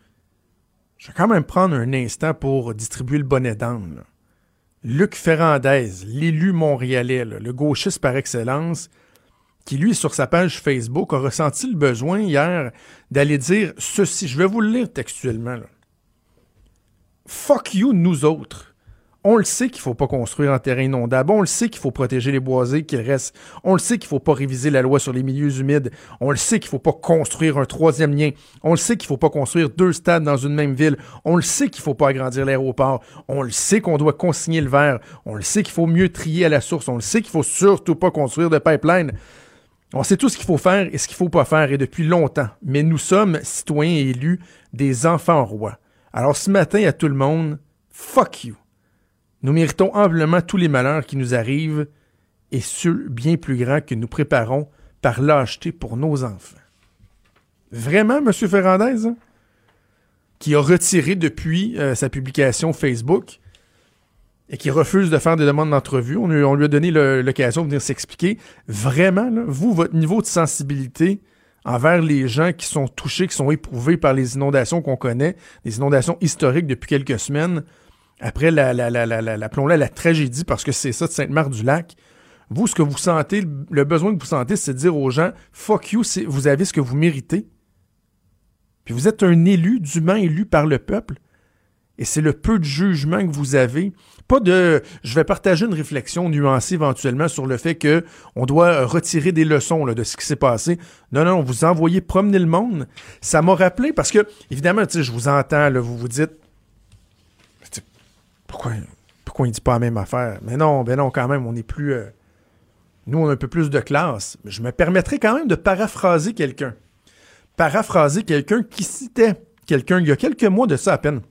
je vais quand même prendre un instant pour distribuer le bonnet d'âme. Luc Ferrandez, l'élu montréalais, le gauchiste par excellence, qui lui, sur sa page Facebook, a ressenti le besoin hier d'aller dire ceci. Je vais vous le lire textuellement. Fuck you, nous autres on le sait qu'il faut pas construire en terrain inondable. On le sait qu'il faut protéger les boisés qui restent. On le sait qu'il faut pas réviser la loi sur les milieux humides. On le sait qu'il faut pas construire un troisième lien. On le sait qu'il faut pas construire deux stades dans une même ville. On le sait qu'il faut pas agrandir l'aéroport. On le sait qu'on doit consigner le verre. On le sait qu'il faut mieux trier à la source. On le sait qu'il faut surtout pas construire de pipeline. On sait tout ce qu'il faut faire et ce qu'il faut pas faire et depuis longtemps. Mais nous sommes, citoyens élus, des enfants rois. Alors ce matin à tout le monde, fuck you. Nous méritons amplement tous les malheurs qui nous arrivent et ceux bien plus grands que nous préparons par lâcheté pour nos enfants. Vraiment, M. Ferrandez, hein? qui a retiré depuis euh, sa publication Facebook et qui refuse de faire des demandes d'entrevue. On, lui a donné l'occasion de venir s'expliquer. Vraiment, vous, votre niveau de sensibilité envers les gens qui sont touchés, qui sont éprouvés par les inondations qu'on connaît, les inondations historiques depuis quelques semaines, après la, la, la, la, la, tragédie, parce que c'est ça de Sainte-Marthe-du-Lac, vous, ce que vous sentez, le besoin que vous sentez, c'est de dire aux gens, fuck you, vous avez ce que vous méritez. Puis vous êtes un élu, d'humain élu par le peuple. Et c'est le peu de jugement que vous avez. Pas de, je vais partager une réflexion nuancée éventuellement sur le fait que on doit retirer des leçons là, de ce qui s'est passé. Non, non, vous envoyez promener le monde. Ça m'a rappelé parce que, évidemment, je vous entends, vous vous dites, pourquoi, pourquoi il dit pas la même affaire? Mais non, ben non, quand même, on est plus, euh, nous, on a un peu plus de classe. Je me permettrai quand même de paraphraser quelqu'un. Paraphraser quelqu'un qui citait quelqu'un il y a quelques mois de ça à peine.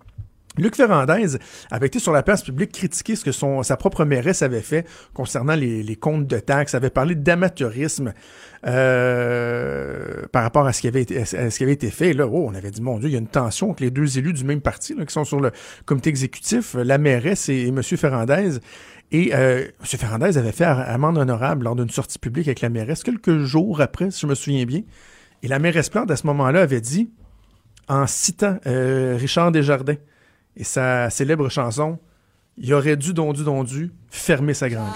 Luc Ferrandez avait été sur la place publique critiquer ce que sa propre mairesse avait fait concernant les, comptes de taxes, avait parlé d'amateurisme euh, par rapport à ce, qui avait été, fait. Là, oh, on avait dit, mon Dieu, il y a une tension entre les deux élus du même parti qui sont sur le comité exécutif, la mairesse et, M. Ferrandez. Et euh, M. Ferrandez avait fait amende honorable lors d'une sortie publique avec la mairesse quelques jours après, si je me souviens bien. Et la mairesse Plante, à ce moment-là, avait dit, en citant euh, Richard Desjardins, et sa célèbre chanson Il aurait dû, dondu, dondu, fermer sa grande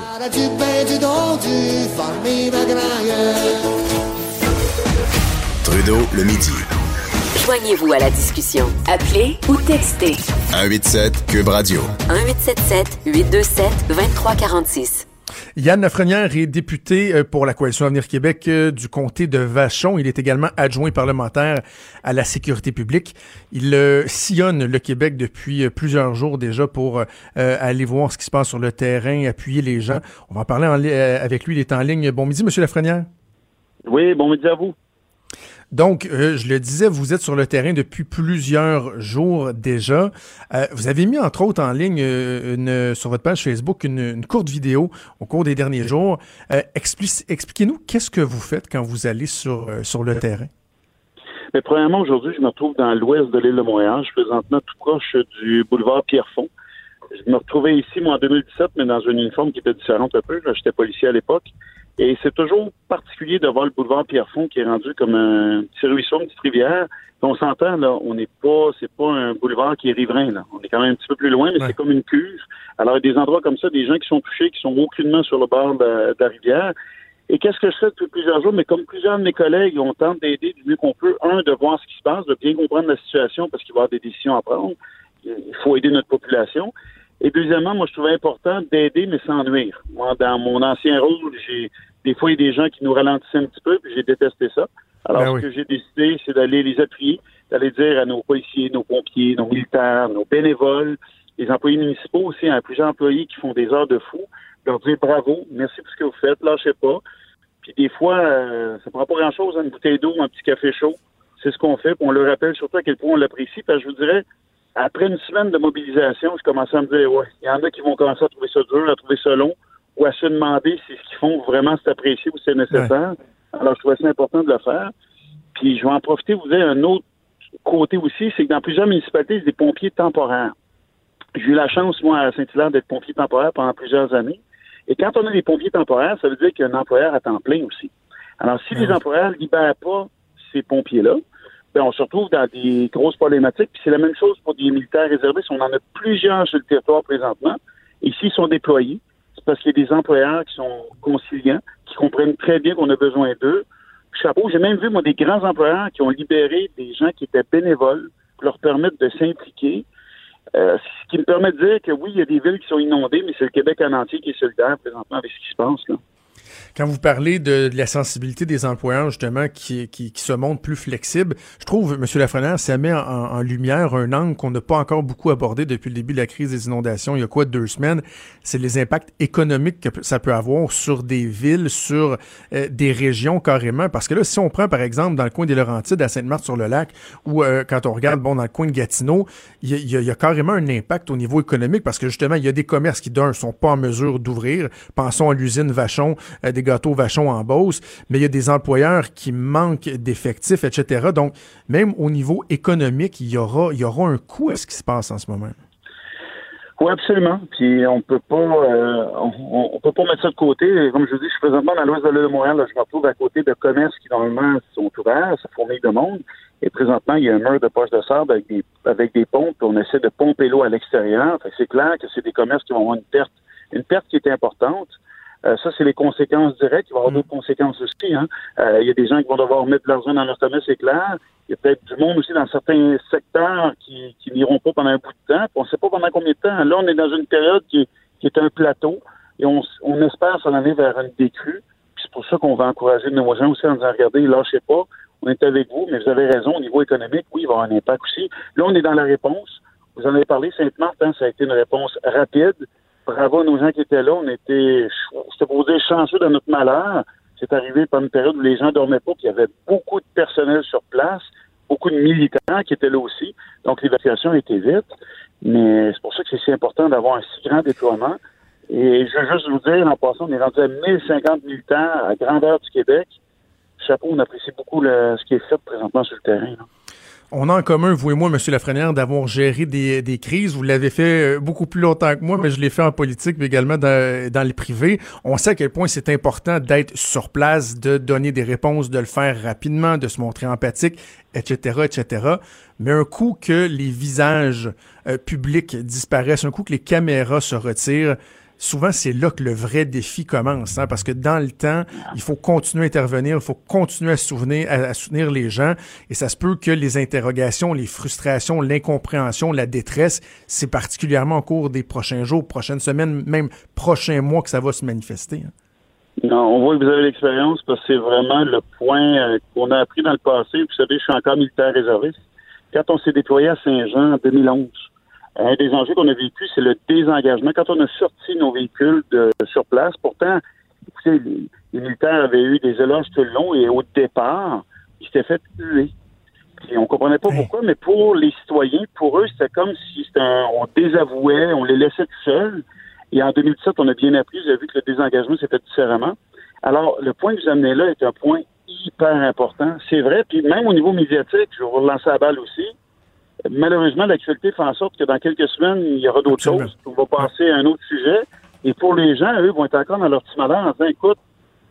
Trudeau, le midi. Joignez-vous à la discussion. Appelez ou textez. 187 Cube Radio. 1877 827 2346. Yann Lafrenière est député euh, pour la Coalition Avenir Québec euh, du comté de Vachon. Il est également adjoint parlementaire à la sécurité publique. Il euh, sillonne le Québec depuis plusieurs jours déjà pour aller voir ce qui se passe sur le terrain, appuyer les gens. On va en parler avec lui, il est en ligne. Bon midi, Monsieur Lafrenière. Oui, bon midi à vous. Donc, euh, je le disais, vous êtes sur le terrain depuis plusieurs jours déjà. Euh, vous avez mis entre autres en ligne euh, une, sur votre page Facebook une, courte vidéo au cours des derniers jours. Expliquez-nous qu'est-ce que vous faites quand vous allez sur, sur le terrain? Mais premièrement, aujourd'hui, je me retrouve dans l'ouest de l'île de Montréal. Je suis présentement tout proche du boulevard Pierrefonds. Je me retrouvais ici, moi, en 2017, mais dans une uniforme qui était différente un peu. J'étais policier à l'époque. Et c'est toujours particulier de voir le boulevard Pierrefonds qui est rendu comme un petit ruisseau, une petite rivière. On s'entend, là, on n'est pas, c'est pas un boulevard qui est riverain, là. On est quand même un petit peu plus loin, mais c'est comme une cuve. Alors, il y a des endroits comme ça, des gens qui sont touchés, qui sont aucunement sur le bord de, la rivière. Et qu'est-ce que je fais depuis plusieurs jours? Mais comme plusieurs de mes collègues, on tente d'aider du mieux qu'on peut. Un, de voir ce qui se passe, de bien comprendre la situation parce qu'il va y avoir des décisions à prendre. Il faut aider notre population. Et deuxièmement, moi, je trouvais important d'aider, mais sans nuire. Moi, dans mon ancien rôle, j'ai des fois, il y a des gens qui nous ralentissaient un petit peu, puis j'ai détesté ça. Alors, ben ce que j'ai décidé, c'est d'aller les appuyer, d'aller dire à nos policiers, nos pompiers, nos militaires, nos bénévoles, les employés municipaux aussi, à plusieurs employés qui font des heures de fou, leur dire bravo, merci pour ce que vous faites, lâchez pas. Puis des fois, euh, ça ne prend pas grand-chose, une bouteille d'eau, un petit café chaud. C'est ce qu'on fait, puis on le rappelle surtout à quel point on l'apprécie, parce que je vous dirais, après une semaine de mobilisation, je commençais à me dire, ouais, il y en a qui vont commencer à trouver ça dur, à trouver ça long, ou à se demander si ce qu'ils font vraiment c'est apprécié ou c'est nécessaire. Alors, je trouvais ça important de le faire. Puis, je vais en profiter, vous dire un autre côté aussi, c'est que dans plusieurs municipalités, il y a des pompiers temporaires. J'ai eu la chance, moi, à Saint-Hilaire, d'être pompier temporaire pendant plusieurs années. Et quand on a des pompiers temporaires, ça veut dire qu'il y a un employeur à temps plein aussi. Alors, si les employeurs ne libèrent pas ces pompiers-là, ben, on se retrouve dans des grosses problématiques. Puis c'est la même chose pour des militaires réservés. On en a plusieurs sur le territoire présentement. Et s'ils sont déployés, parce qu'il y a des employeurs qui sont conciliants, qui comprennent très bien qu'on a besoin d'eux. Chapeau, j'ai même vu, moi, des grands employeurs qui ont libéré des gens qui étaient bénévoles pour leur permettre de s'impliquer. Euh, ce qui me permet de dire que oui, il y a des villes qui sont inondées, mais c'est le Québec en entier qui est solidaire présentement avec ce qui se passe. Là. Quand vous parlez de, la sensibilité des employeurs, justement, qui, qui, se montrent plus flexibles, je trouve, M. Lafrenière, ça met en, lumière un angle qu'on n'a pas encore beaucoup abordé depuis le début de la crise des inondations, il y a quoi, deux semaines, c'est les impacts économiques que ça peut avoir sur des villes, sur euh, des régions carrément. Parce que là, si on prend, par exemple, dans le coin des Laurentides, à Sainte-Marthe-sur-le-Lac, ou euh, quand on regarde, bon, dans le coin de Gatineau, il y, a, carrément un impact au niveau économique parce que, justement, il y a des commerces qui, d'un, sont pas en mesure d'ouvrir. Pensons à l'usine Vachon, euh, des gâteaux Vachon en Beauce, mais il y a des employeurs qui manquent d'effectifs, etc. Donc, même au niveau économique, il y aura, il y aura un coût à ce qui se passe en ce moment. Oui, absolument. Puis on peut pas euh, on, peut pas mettre ça de côté. Comme je vous dis, je suis présentement dans l'ouest de l'île de Montréal. je me retrouve à côté de commerces qui normalement sont ouverts, ça fourmille de monde. Et présentement, il y a un mur de poche de sable avec des avec des pompes. On essaie de pomper l'eau à l'extérieur. C'est clair que c'est des commerces qui vont avoir une perte, une perte qui est importante. Euh, ça, c'est les conséquences directes. Il va y avoir mm. d'autres conséquences aussi. Hein. Euh, il y a des gens qui vont devoir mettre de l'argent dans leur commerce, c'est clair. Il y a peut-être du monde aussi dans certains secteurs qui, qui n'iront pas pendant un bout de temps. on ne sait pas pendant combien de temps. Là, on est dans une période qui, qui est un plateau et on, on espère s'en aller vers une décrue. C'est pour ça qu'on va encourager nos gens aussi en disant, regardez, lâchez pas, on est avec vous, mais vous avez raison, au niveau économique, oui, il va y avoir un impact aussi. Là, on est dans la réponse. Vous en avez parlé, Sainte-Marthe, hein, ça a été une réponse rapide bravo à nos gens qui étaient là. On était, dire, chanceux de notre malheur. C'est arrivé par une période où les gens dormaient pas, puis il y avait beaucoup de personnel sur place, beaucoup de militants qui étaient là aussi. Donc l'évacuation était vite. Mais c'est pour ça que c'est si important d'avoir un si grand déploiement. Et je veux juste vous dire, en passant, on est rendu à 1050 militants à grandeur du Québec. Chapeau, on apprécie beaucoup ce qui est fait présentement sur le terrain. On a en commun, vous et moi, M. Lafrenière, d'avoir géré des, des, crises. Vous l'avez fait euh, beaucoup plus longtemps que moi, mais je l'ai fait en politique, mais également dans, dans le privé. On sait à quel point c'est important d'être sur place, de donner des réponses, de le faire rapidement, de se montrer empathique, etc., etc. Mais un coup que les visages euh, publics disparaissent, un coup que les caméras se retirent, souvent c'est là que le vrai défi commence, hein, parce que dans le temps, il faut continuer à intervenir, il faut continuer à souvenir, à, soutenir les gens, et ça se peut que les interrogations, les frustrations, l'incompréhension, la détresse, c'est particulièrement au cours des prochains jours, prochaines semaines, même prochains mois que ça va se manifester. Hein. Non, on voit que vous avez l'expérience parce que c'est vraiment le point euh, qu'on a appris dans le passé. Vous savez, je suis encore militaire réserviste. Quand on s'est déployé à Saint-Jean en 2011, un des enjeux qu'on a vécu, c'est le désengagement. Quand on a sorti nos véhicules de, sur place, pourtant, les, les, militaires avaient eu des éloges tout le long et au départ, ils s'étaient fait tuer. Et on comprenait pas pourquoi, mais pour les citoyens, pour eux, c'était comme si on désavouait, on les laissait tout seuls. Et en 2017, on a bien appris, vous avez vu que le désengagement s'est fait différemment. Alors, le point que vous amenez là est un point hyper important. C'est vrai, puis même au niveau médiatique, je vais vous relancer la balle aussi, malheureusement, l'actualité fait en sorte que dans quelques semaines, il y aura d'autres choses. On va passer à un autre sujet. Et pour les gens, eux, vont être encore dans leur petit malheur en disant, écoute,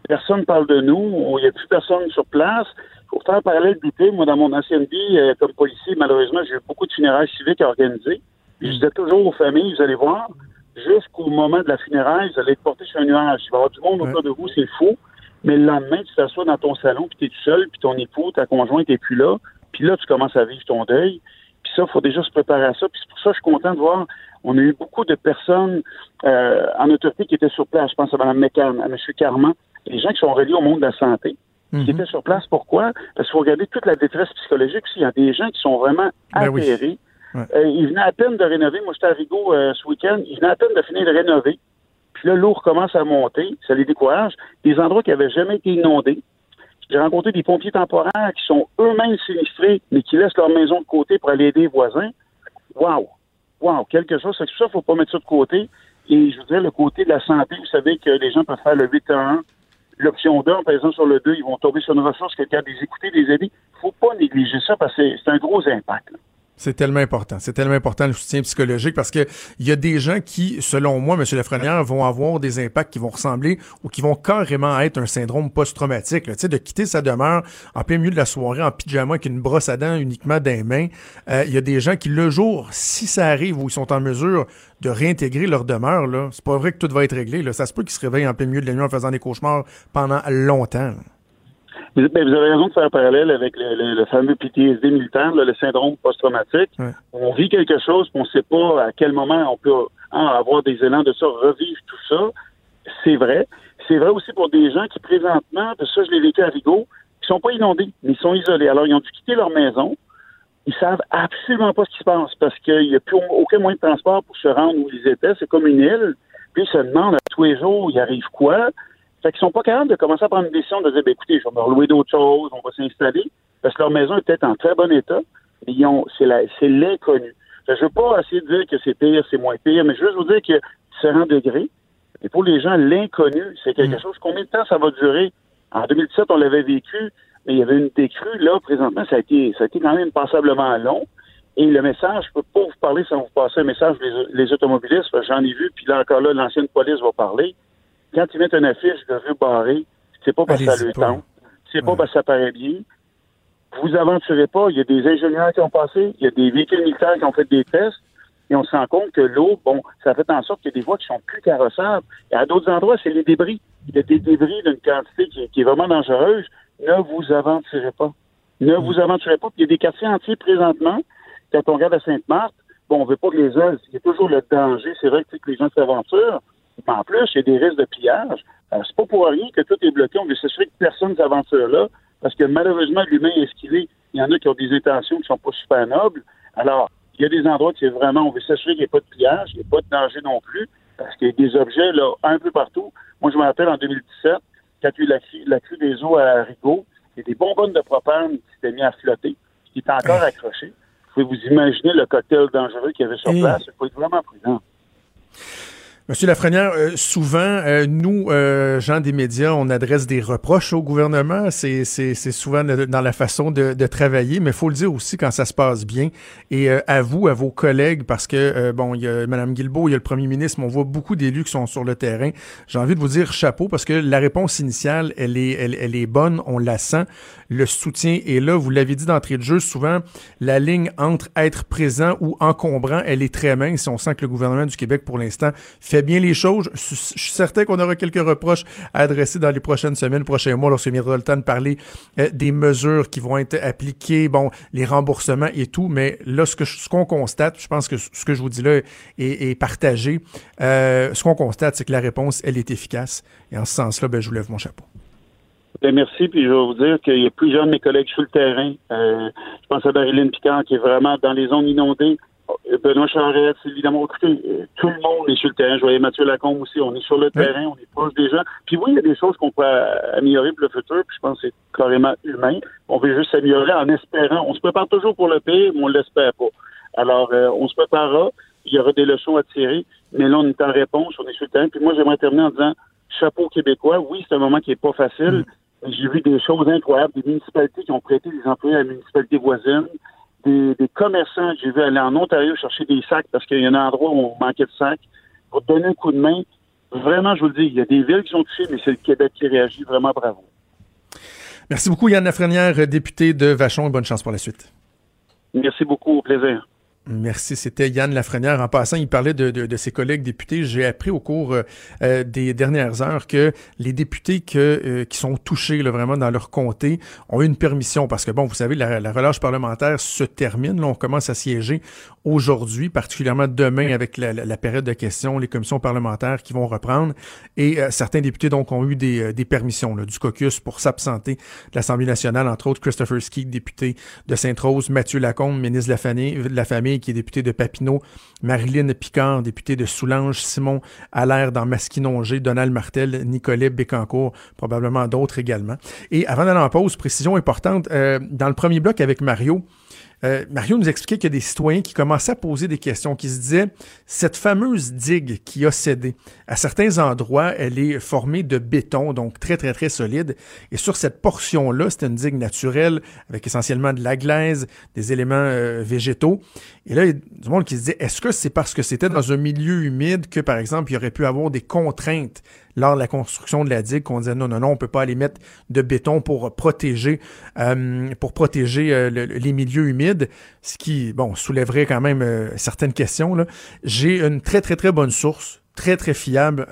personne ne parle de nous, il n'y a plus personne sur place. Pour faire parallèle d'été, moi, dans mon ancienne vie, euh, comme policier, malheureusement, j'ai eu beaucoup de funérailles civiques à organiser. je disais toujours aux familles, vous allez voir, jusqu'au moment de la funéraille, vous allez être porté sur un nuage. Il va y avoir du monde autour de vous, c'est fou. Mais le lendemain, tu t'assois dans ton salon, puis tu es tout seul, puis ton époux, ta conjointe n'est plus là. Puis là, tu commences à vivre ton deuil. Puis ça, il faut déjà se préparer à ça. Puis c'est pour ça que je suis content de voir, on a eu beaucoup de personnes euh, en autorité qui étaient sur place. Je pense à Mme McCann, à M. Carman, des gens qui sont reliés au monde de la santé, qui mhm. étaient sur place. Pourquoi? Parce qu'il faut regarder toute la détresse psychologique. Il y a des gens qui sont vraiment ben atterrés. Euh, ils venaient à peine de rénover. Moi, j'étais à Rigaud euh, ce week-end. Ils venaient à peine de finir de rénover. Puis là, l'eau recommence à monter. Ça les décourage. Des endroits qui n'avaient jamais été inondés. J'ai rencontré des pompiers temporaires qui sont eux-mêmes sinistrés, mais qui laissent leur maison de côté pour aller aider les voisins. Waouh! Waouh! Quelque chose. C'est que ça, il faut pas mettre ça de côté. Et je voudrais le côté de la santé. Vous savez que les gens peuvent faire le 8 à 1. L'option 2, par exemple, sur le 2, ils vont tomber sur une ressource, quelqu'un des écouter, des aider. Il ne faut pas négliger ça parce que c'est un gros impact. C'est tellement important. C'est tellement important le soutien psychologique parce que il y a des gens qui, selon moi, M. Lafrenière, vont avoir des impacts qui vont ressembler ou qui vont carrément être un syndrome post-traumatique. Tu sais, de quitter sa demeure en plein milieu de la soirée en pyjama avec une brosse à dents uniquement dans les mains. Euh, il y a des gens qui, le jour, si ça arrive où ils sont en mesure de réintégrer leur demeure, là, c'est pas vrai que tout va être réglé. Là. Ça se peut qu'ils se réveillent en plein milieu de la nuit en faisant des cauchemars pendant longtemps. Vous, ben, vous avez raison de faire un parallèle avec le, fameux PTSD militaire, le syndrome post-traumatique. On vit quelque chose, on ne sait pas à quel moment on peut hein, avoir des élans de ça, revivre tout ça. C'est vrai. C'est vrai aussi pour des gens qui, présentement, de ça, je l'ai vécu à Rigaud, qui sont pas inondés, mais ils sont isolés. Alors, ils ont dû quitter leur maison. Ils savent absolument pas ce qui se passe parce qu'il n'y a plus aucun moyen de transport pour se rendre où ils étaient. C'est comme une île. Puis ils se demandent à tous les jours, il arrive quoi? Fait qu'ils sont pas capables de commencer à prendre une décision de dire, ben, écoutez, je vais me relouer d'autres choses, on va s'installer, parce que leur maison est peut-être en très bon état, mais ils ont, c'est l'inconnu. Je veux pas essayer de dire que c'est pire, c'est moins pire, mais je veux juste vous dire qu'il y a différents degrés. Et pour les gens, l'inconnu, c'est quelque mm. chose. Combien de temps ça va durer? En 2017, on l'avait vécu, mais il y avait une décrue. Là, présentement, ça a été, ça a été quand même passablement long. Et le message, je peux pas vous parler sans vous passer un message les, les automobilistes, j'en ai vu, puis là encore là, l'ancienne police va parler. Quand ils mettent une affiche de rue barrée, c'est pas parce que ça le temps, c'est pas parce que ça paraît bien. Vous aventurez pas, il y a des ingénieurs qui ont passé, il y a des véhicules militaires qui ont fait des tests, et on se rend compte que l'eau, bon, ça fait en sorte qu'il y a des voies qui sont plus carrossables. Et à d'autres endroits, c'est les débris. Il y a des débris d'une quantité qui, est vraiment dangereuse. Ne vous aventurez pas. Ne mm. vous aventurez pas. Puis il y a des quartiers entiers présentement. Quand on regarde à Sainte-Marthe, bon, on veut pas que les œuvres, il y a toujours le danger. C'est vrai que, que les gens s'aventurent. En plus, il y a des risques de pillage. Alors, c'est pas pour rien que tout est bloqué. On veut s'assurer que personne ne s'aventure là. Parce que malheureusement, l'humain est ce qu'il est. Il y en a qui ont des intentions qui sont pas super nobles. Alors, il y a des endroits qui est vraiment, on veut s'assurer qu'il n'y ait pas de pillage, il n'y a pas de danger non plus, parce qu'il y a des objets là un peu partout. Moi, je me rappelle en 2017, quand il y a eu la, crue des eaux à Rigaud, il y a des bonbonnes de propane qui s'étaient mis à flotter, qui étaient encore accrochées. Vous pouvez vous imaginer le cocktail dangereux qu'il y avait sur place. Il faut être vraiment prudent. Monsieur Lafrenière, euh, souvent, euh, nous, euh, gens des médias, on adresse des reproches au gouvernement. C'est, souvent dans la façon de, de travailler, mais il faut le dire aussi quand ça se passe bien. Et à vous, à vos collègues, parce que, bon, il y a Mme Guilbeault, il y a le premier ministre, mais on voit beaucoup d'élus qui sont sur le terrain. J'ai envie de vous dire chapeau, parce que la réponse initiale, elle est, elle, elle est bonne, on la sent. Le soutien est là. Vous l'avez dit d'entrée de jeu, souvent, la ligne entre être présent ou encombrant, elle est très mince. On sent que le gouvernement du Québec, pour l'instant, fait bien les choses. Je suis certain qu'on aura quelques reproches à adresser dans les prochaines semaines, prochains mois, lorsqu'il viendra le temps de parler euh, des mesures qui vont être appliquées, bon, les remboursements et tout. Mais là, ce ce qu'on constate, je pense que ce que je vous dis là est, partagé. Euh, ce qu'on constate, c'est que la réponse, elle est efficace. Et en ce sens-là, ben, je vous lève mon chapeau. Ben, merci, puis je vais vous dire qu'il y a plusieurs de mes collègues sur le terrain. Euh, je pense à Marilyn Picard qui est vraiment dans les zones inondées. Benoît Charette, évidemment, écoutez, euh, tout le monde est sur le terrain. Je voyais Mathieu Lacombe aussi. On est sur le terrain, on est proche des gens. Puis oui, il y a des choses qu'on peut améliorer pour le futur, puis je pense que c'est carrément humain. On veut juste s'améliorer en espérant. On se prépare toujours pour le pire, mais on ne l'espère pas. Alors, euh, on se préparera. Il y aura des leçons à tirer, mais là, on est en réponse, on est sur le terrain. Puis moi, j'aimerais terminer en disant, chapeau québécois, oui, c'est un moment qui n'est pas facile. Mm. J'ai vu des choses incroyables, des municipalités qui ont prêté des employés à la municipalité voisine des, commerçants que j'ai vu aller en Ontario chercher des sacs parce qu'il y a un endroit où on manquait de sacs pour donner un coup de main. Vraiment, je vous le dis, il y a des villes qui sont touchées, mais c'est le Québec qui réagit. Vraiment bravo. Merci beaucoup, Yann Lafrenière, député de Vachon. Bonne chance pour la suite. Merci beaucoup. Au plaisir. Merci. C'était Yann Lafrenière. En passant, il parlait de, de, de ses collègues députés. J'ai appris au cours euh, des dernières heures que les députés que, euh, qui sont touchés là, vraiment dans leur comté ont eu une permission parce que, bon, vous savez, la, la relâche parlementaire se termine. Là, on commence à siéger aujourd'hui, particulièrement demain avec la, la, période de questions, les commissions parlementaires qui vont reprendre. Et euh, certains députés, donc, ont eu des, des permissions là, du caucus pour s'absenter de l'Assemblée nationale, entre autres Christopher Ski, député de Sainte-Rose, Mathieu Lacombe, ministre de la Famille, de la famille qui est député de Papineau, Marilyn Picard, députée de Soulanges, Simon Allaire dans Masquinongé, Donald Martel, Nicolet Bécancourt, probablement d'autres également. Et avant d'aller en pause, précision importante, euh, dans le premier bloc avec Mario, euh, Mario nous expliquait qu'il y a des citoyens qui commençaient à poser des questions, qui se disaient, cette fameuse digue qui a cédé, à certains endroits, elle est formée de béton, donc très, très, très solide. Et sur cette portion-là, c'est une digue naturelle, avec essentiellement de la glaise, des éléments euh, végétaux. Et là, il y du monde qui se disait, est-ce que c'est parce que c'était dans un milieu humide que, par exemple, il y aurait pu avoir des contraintes lors de la construction de la digue qu'on disait non, non, non, on peut pas aller mettre de béton pour protéger, euh, euh, les milieux humides, ce qui, bon, soulèverait quand même euh, certaines questions. J'ai une très, très, très bonne source, très, très fiable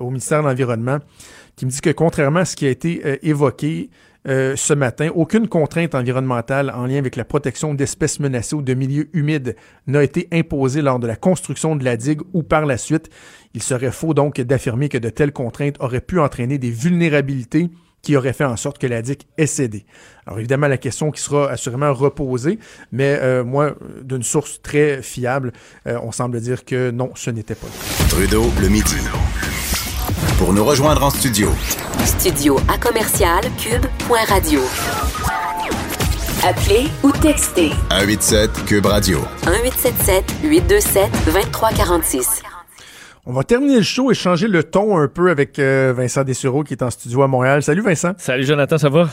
au ministère de l'Environnement, qui me dit que contrairement à ce qui a été évoqué, euh, ce matin. Aucune contrainte environnementale en lien avec la protection d'espèces menacées ou de milieux humides n'a été imposée lors de la construction de la digue ou par la suite. Il serait faux donc d'affirmer que de telles contraintes auraient pu entraîner des vulnérabilités qui auraient fait en sorte que la digue ait cédé. Alors évidemment, la question qui sera assurément reposée, mais euh, moi, d'une source très fiable, euh, on semble dire que non, ce n'était pas Trudeau, le midi. Pour nous rejoindre en studio. Studio à commercial cube.radio. Appelez ou textez. 187 cube radio. 1877 827 2346. On va terminer le show et changer le ton un peu avec euh, Vincent Dessureau qui est en studio à Montréal. Salut Vincent. Salut Jonathan, ça va?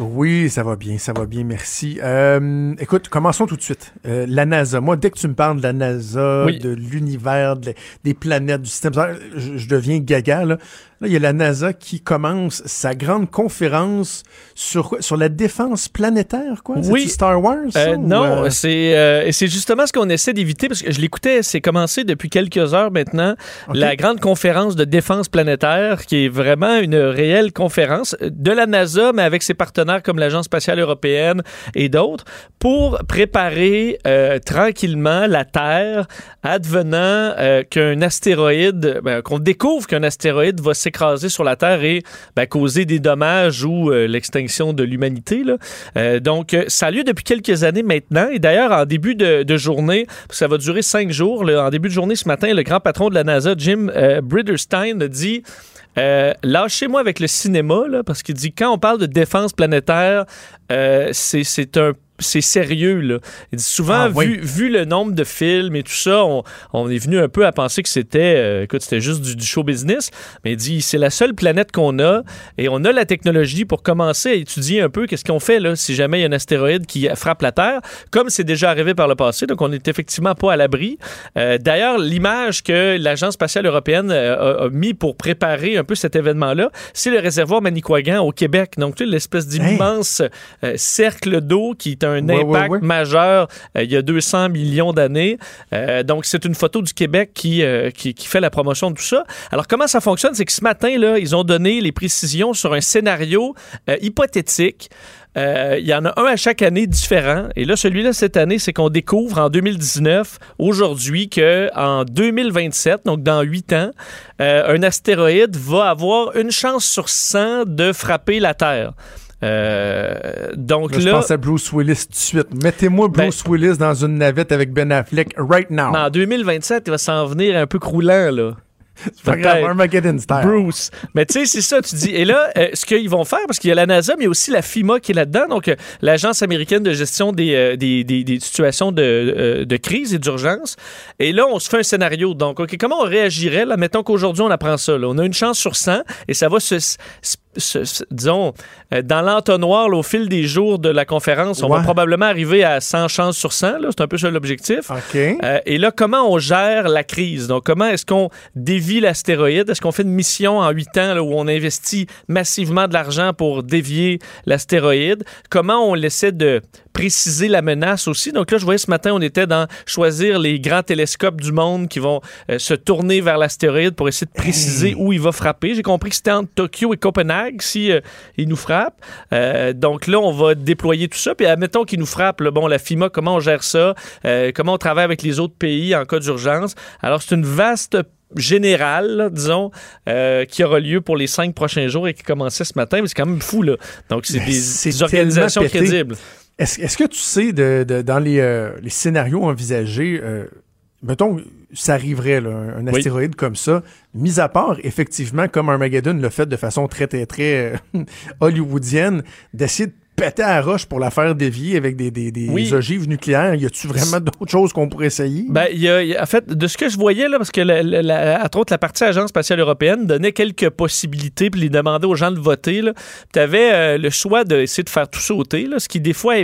Oui, ça va bien, ça va bien, merci. Euh, écoute, commençons tout de suite. Euh, la NASA. Moi, dès que tu me parles de la NASA, de l'univers, des planètes, du système, je, je deviens gaga. Là. Là, il y a la NASA qui commence sa grande conférence sur sur la défense planétaire, quoi? Oui. Star Wars. Euh, non, c'est c'est justement ce qu'on essaie d'éviter parce que je l'écoutais. C'est commencé depuis quelques heures maintenant. La grande conférence de défense planétaire, qui est vraiment une réelle conférence de la NASA, mais avec ses partenaires comme l'Agence spatiale européenne et d'autres, pour préparer tranquillement la Terre advenant qu'un astéroïde, ben, qu'on découvre qu'un astéroïde va écraser sur la Terre et ben, causer des dommages ou euh, l'extinction de l'humanité. Euh, donc, euh, ça a lieu depuis quelques années maintenant. Et d'ailleurs, en début de, journée, ça va durer cinq jours, en début de journée ce matin, le grand patron de la NASA, Jim Briderstein, a dit... lâchez-moi avec le cinéma, là, parce qu'il dit quand on parle de défense planétaire, c'est un c'est sérieux. Là. Il dit souvent, ah, vu, vu, le nombre de films et tout ça, on, est venu un peu à penser que c'était euh, écoute, c'était juste du, show business. Mais il dit, c'est la seule planète qu'on a et on a la technologie pour commencer à étudier un peu qu'est-ce qu'on fait là, si jamais il y a un astéroïde qui frappe la Terre, comme c'est déjà arrivé par le passé. Donc, on n'est effectivement pas à l'abri. Euh, d'ailleurs, l'image que l'Agence spatiale européenne euh, a, mis pour préparer un peu cet événement-là, c'est le réservoir Manicouagan au Québec. Donc, tu sais, l'espèce d'immense cercle d'eau qui est un un impact majeur euh, il y a 200 millions d'années. Euh, donc, c'est une photo du Québec euh, qui, qui, fait la promotion de tout ça. Alors, comment ça fonctionne? C'est que ce matin, là, ils ont donné les précisions sur un scénario hypothétique. Il y en a un à chaque année différent. Et là, celui-là, cette année, c'est qu'on découvre en 2019, aujourd'hui, qu'en 2027, donc dans 8 ans, un astéroïde va avoir une chance sur 100 de frapper la Terre. Euh, donc là, Je pense à Bruce Willis tout de suite. Mettez-moi ben Bruce Willis dans une navette avec Ben Affleck right now. En 2027, il va s'en venir un peu croulant, là. Bruce. Mais tu sais, c'est ça, tu dis. Et là, euh, ce qu'ils vont faire, parce qu'il y a la NASA, mais il y a aussi la FIMA qui est là-dedans, donc euh, l'Agence américaine de gestion des, des, des, situations de, de crise et d'urgence. Et là, on se fait un scénario. Donc, OK, comment on réagirait? Là, mettons qu'aujourd'hui, on apprend ça. Là. On a une chance sur 100 et ça va se disons, euh, dans l'entonnoir, au fil des jours de la conférence, on va probablement arriver à 100 chances sur 100. C'est un peu ça l'objectif. Euh, et là, comment on gère la crise? Donc, comment est-ce qu'on dévie l'astéroïde? Est-ce qu'on fait une mission en huit ans où on investit massivement de l'argent pour dévier l'astéroïde? Comment on essaie de préciser la menace aussi. Donc là, je voyais ce matin, on était dans choisir les grands télescopes du monde qui vont euh, se tourner vers l'astéroïde pour essayer de préciser où il va frapper. J'ai compris que c'était entre Tokyo et Copenhague si euh, il nous frappe. Euh, donc là, on va déployer tout ça. Puis admettons qu'il nous frappe, bon, la FIMA, comment on gère ça? comment on travaille avec les autres pays en cas d'urgence? Alors, c'est une vaste générale, disons, qui aura lieu pour les cinq prochains jours et qui commençait ce matin. Mais c'est quand même fou, là. Donc, c'est des, organisations crédibles. Est-ce que tu sais, de, dans les, euh, les, scénarios envisagés, euh, mettons, ça arriverait, un, astéroïde comme ça, mis à part, effectivement, comme Armageddon l'a fait de façon très, très, très euh, hollywoodienne, d'essayer de péter à la roche pour la faire dévier avec des, des, des ogives nucléaires. Y a-tu vraiment d'autres choses qu'on pourrait essayer? Ben, y a, en fait, de ce que je voyais, là, parce que, la, la, entre autres, la partie Agence spatiale européenne donnait quelques possibilités, puis les demandait aux gens de voter. Tu avais euh, le choix d'essayer de faire tout sauter, là, ce qui, des fois,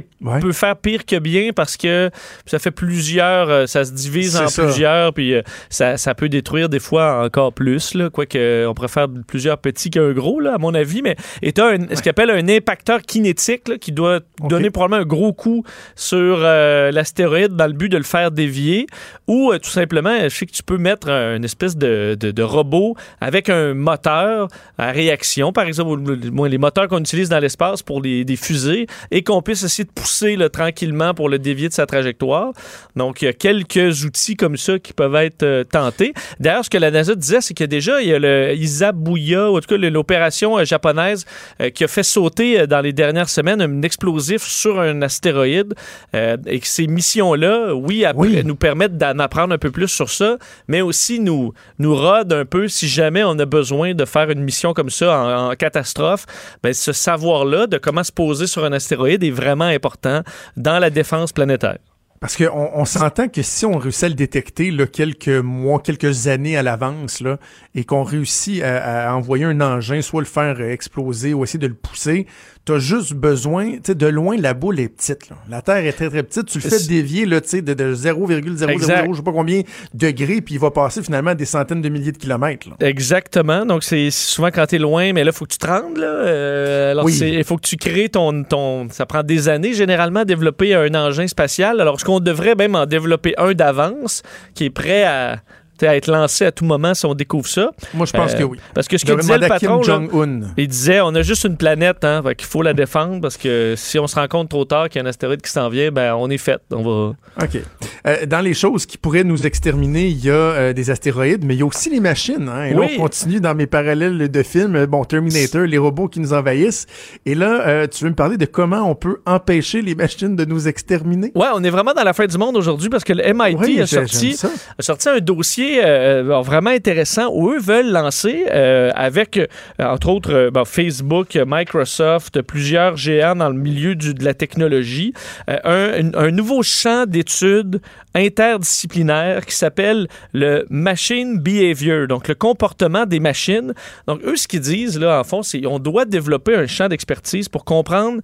peut faire pire que bien parce que ça fait plusieurs, euh, ça se divise en plusieurs, puis euh, ça, ça, peut détruire des fois encore plus, là, quoique on préfère plusieurs petits qu'un gros, là, à mon avis, mais et tu as ce qu'on appelle un impacteur kinétique qui doit donner probablement un gros coup sur euh, l'astéroïde dans le but de le faire dévier. Ou euh, tout simplement, je sais que tu peux mettre une espèce de, de, robot avec un moteur à réaction, par exemple, les moteurs qu'on utilise dans l'espace pour les, des fusées, et qu'on puisse essayer de pousser tranquillement pour le dévier de sa trajectoire. Donc, il y a quelques outils comme ça qui peuvent être euh, tentés. D'ailleurs, ce que la NASA disait, c'est que déjà, il y a le Isabuya, ou en tout cas l'opération japonaise qui a fait sauter dans les dernières semaines un explosif sur un astéroïde euh, et que ces missions-là, oui, nous permettent d'en apprendre un peu plus sur ça, mais aussi nous, nous rodent un peu si jamais on a besoin de faire une mission comme ça en, catastrophe. Ben, ce savoir-là de comment se poser sur un astéroïde est vraiment important dans la défense planétaire. Parce qu'on on, s'entend que si on réussit à le détecter là, quelques mois, quelques années à l'avance, là, et qu'on réussit à, à, envoyer un engin, soit le faire exploser ou essayer de le pousser, t'as juste besoin, tu sais, de loin, la boule est petite. Là. La Terre est très, très petite. Tu le fais dévier, là, tu sais, de, de 0,000, je sais pas combien degrés, puis il va passer finalement des centaines de milliers de kilomètres. Là. Exactement. Donc, c'est souvent quand t'es loin, mais là, il faut que tu te rendes, là. Euh, alors, il faut que tu crées ton, ton... Ça prend des années, généralement, à développer un engin spatial. Alors, ce qu'on devrait même en développer un d'avance, qui est prêt à à être lancé à tout moment si on découvre ça. Moi, je pense que euh, oui. Parce que ce que disait le patron, il disait on a juste une planète, hein, qu'il faut la défendre parce que si on se rend compte trop tard qu'il y a un astéroïde qui s'en vient, ben on est fait. On va. OK. Euh, dans les choses qui pourraient nous exterminer, il y a euh, des astéroïdes, mais il y a aussi les machines. Hein, et là, on continue dans mes parallèles de films. Bon, Terminator, les robots qui nous envahissent. Et là, tu veux me parler de comment on peut empêcher les machines de nous exterminer? Ouais, on est vraiment dans la fin du monde aujourd'hui parce que le MIT a, sorti, a sorti un dossier euh, vraiment intéressant où eux veulent lancer euh, avec, euh, entre autres, Facebook, Microsoft, plusieurs géants dans le milieu de la technologie, un, un, nouveau champ d'études interdisciplinaire qui s'appelle le Machine Behavior, donc le comportement des machines. Donc, eux, ce qu'ils disent, là, en fond, c'est qu'on doit développer un champ d'expertise pour comprendre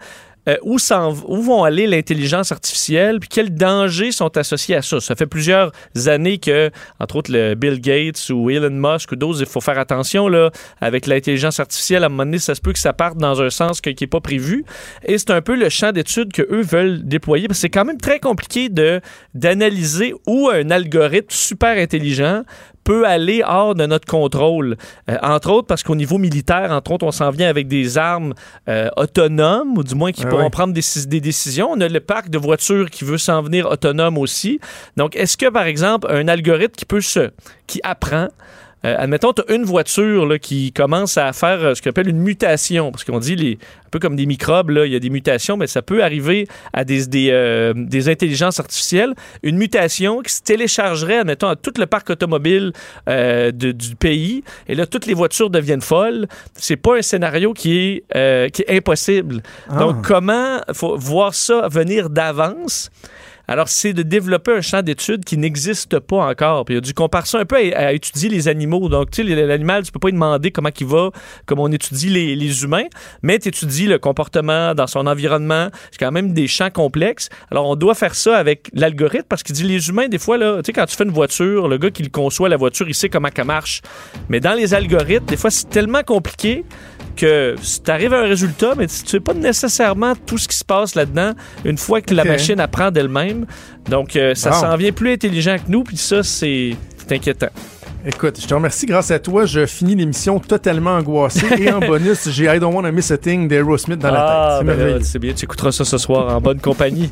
euh, où, vont aller l'intelligence artificielle, puis quels dangers sont associés à ça? Ça fait plusieurs années que, entre autres, le Bill Gates ou Elon Musk ou d'autres, il faut faire attention là, avec l'intelligence artificielle. À un moment donné, ça se peut que ça parte dans un sens qui n'est pas prévu. Et c'est un peu le champ d'études que eux veulent déployer, parce que c'est quand même très compliqué d'analyser où un algorithme super intelligent peut aller hors de notre contrôle. Euh, entre autres, parce qu'au niveau militaire, entre autres, on s'en vient avec des armes euh, autonomes, ou du moins qui ah pourront prendre des, des, décisions. On a le parc de voitures qui veut s'en venir autonome aussi. Donc, est-ce que, par exemple, un algorithme qui peut se... qui apprend euh, admettons, tu as une voiture là, qui commence à faire euh, ce qu'on appelle une mutation, parce qu'on dit les, un peu comme des microbes, là, il y a des mutations, mais ça peut arriver à des, des, euh, des intelligences artificielles. Une mutation qui se téléchargerait, admettons, à tout le parc automobile du pays, et là, toutes les voitures deviennent folles. C'est pas un scénario qui est, qui est impossible. Ah. Donc, comment faut voir ça venir d'avance? Alors, c'est de développer un champ d'études qui n'existe pas encore. Puis il y a du compare ça un peu à, étudier les animaux. Donc, tu sais, l'animal, tu peux pas lui demander comment il va, comme on étudie les, humains, mais tu étudies le comportement dans son environnement. C'est quand même des champs complexes. Alors, on doit faire ça avec l'algorithme parce qu'il dit les humains, des fois, là, tu sais, quand tu fais une voiture, le gars qui le conçoit, la voiture, il sait comment ça marche. Mais dans les algorithmes, des fois, c'est tellement compliqué que tu arrives à un résultat, mais tu sais pas nécessairement tout ce qui se passe là-dedans une fois que la machine apprend d'elle-même. Donc, euh, ça s'en vient plus intelligent que nous, puis ça, c'est inquiétant. Écoute, je te remercie. Grâce à toi, je finis l'émission totalement angoissé. et en bonus, j'ai I Don't Wanna Miss a Thing d'Aerosmith dans la tête. C'est ah, ben merveilleux. C'est bien, tu écouteras ça ce soir en bonne compagnie.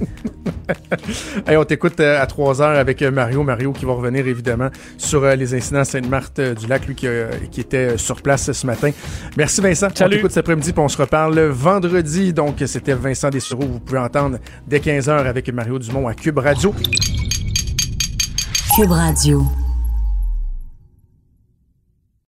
hey, on t'écoute euh, à 3 heures avec euh, Mario. Mario qui va revenir évidemment sur euh, les incidents à Sainte-Marthe du Lac, lui qui, qui, était sur place ce matin. Merci Vincent. Salut. On t'écoute cet après-midi puis on se reparle vendredi. Donc, c'était Vincent Dessureau. Vous pouvez entendre dès 15 heures avec Mario Dumont à Cube Radio. Cube Radio.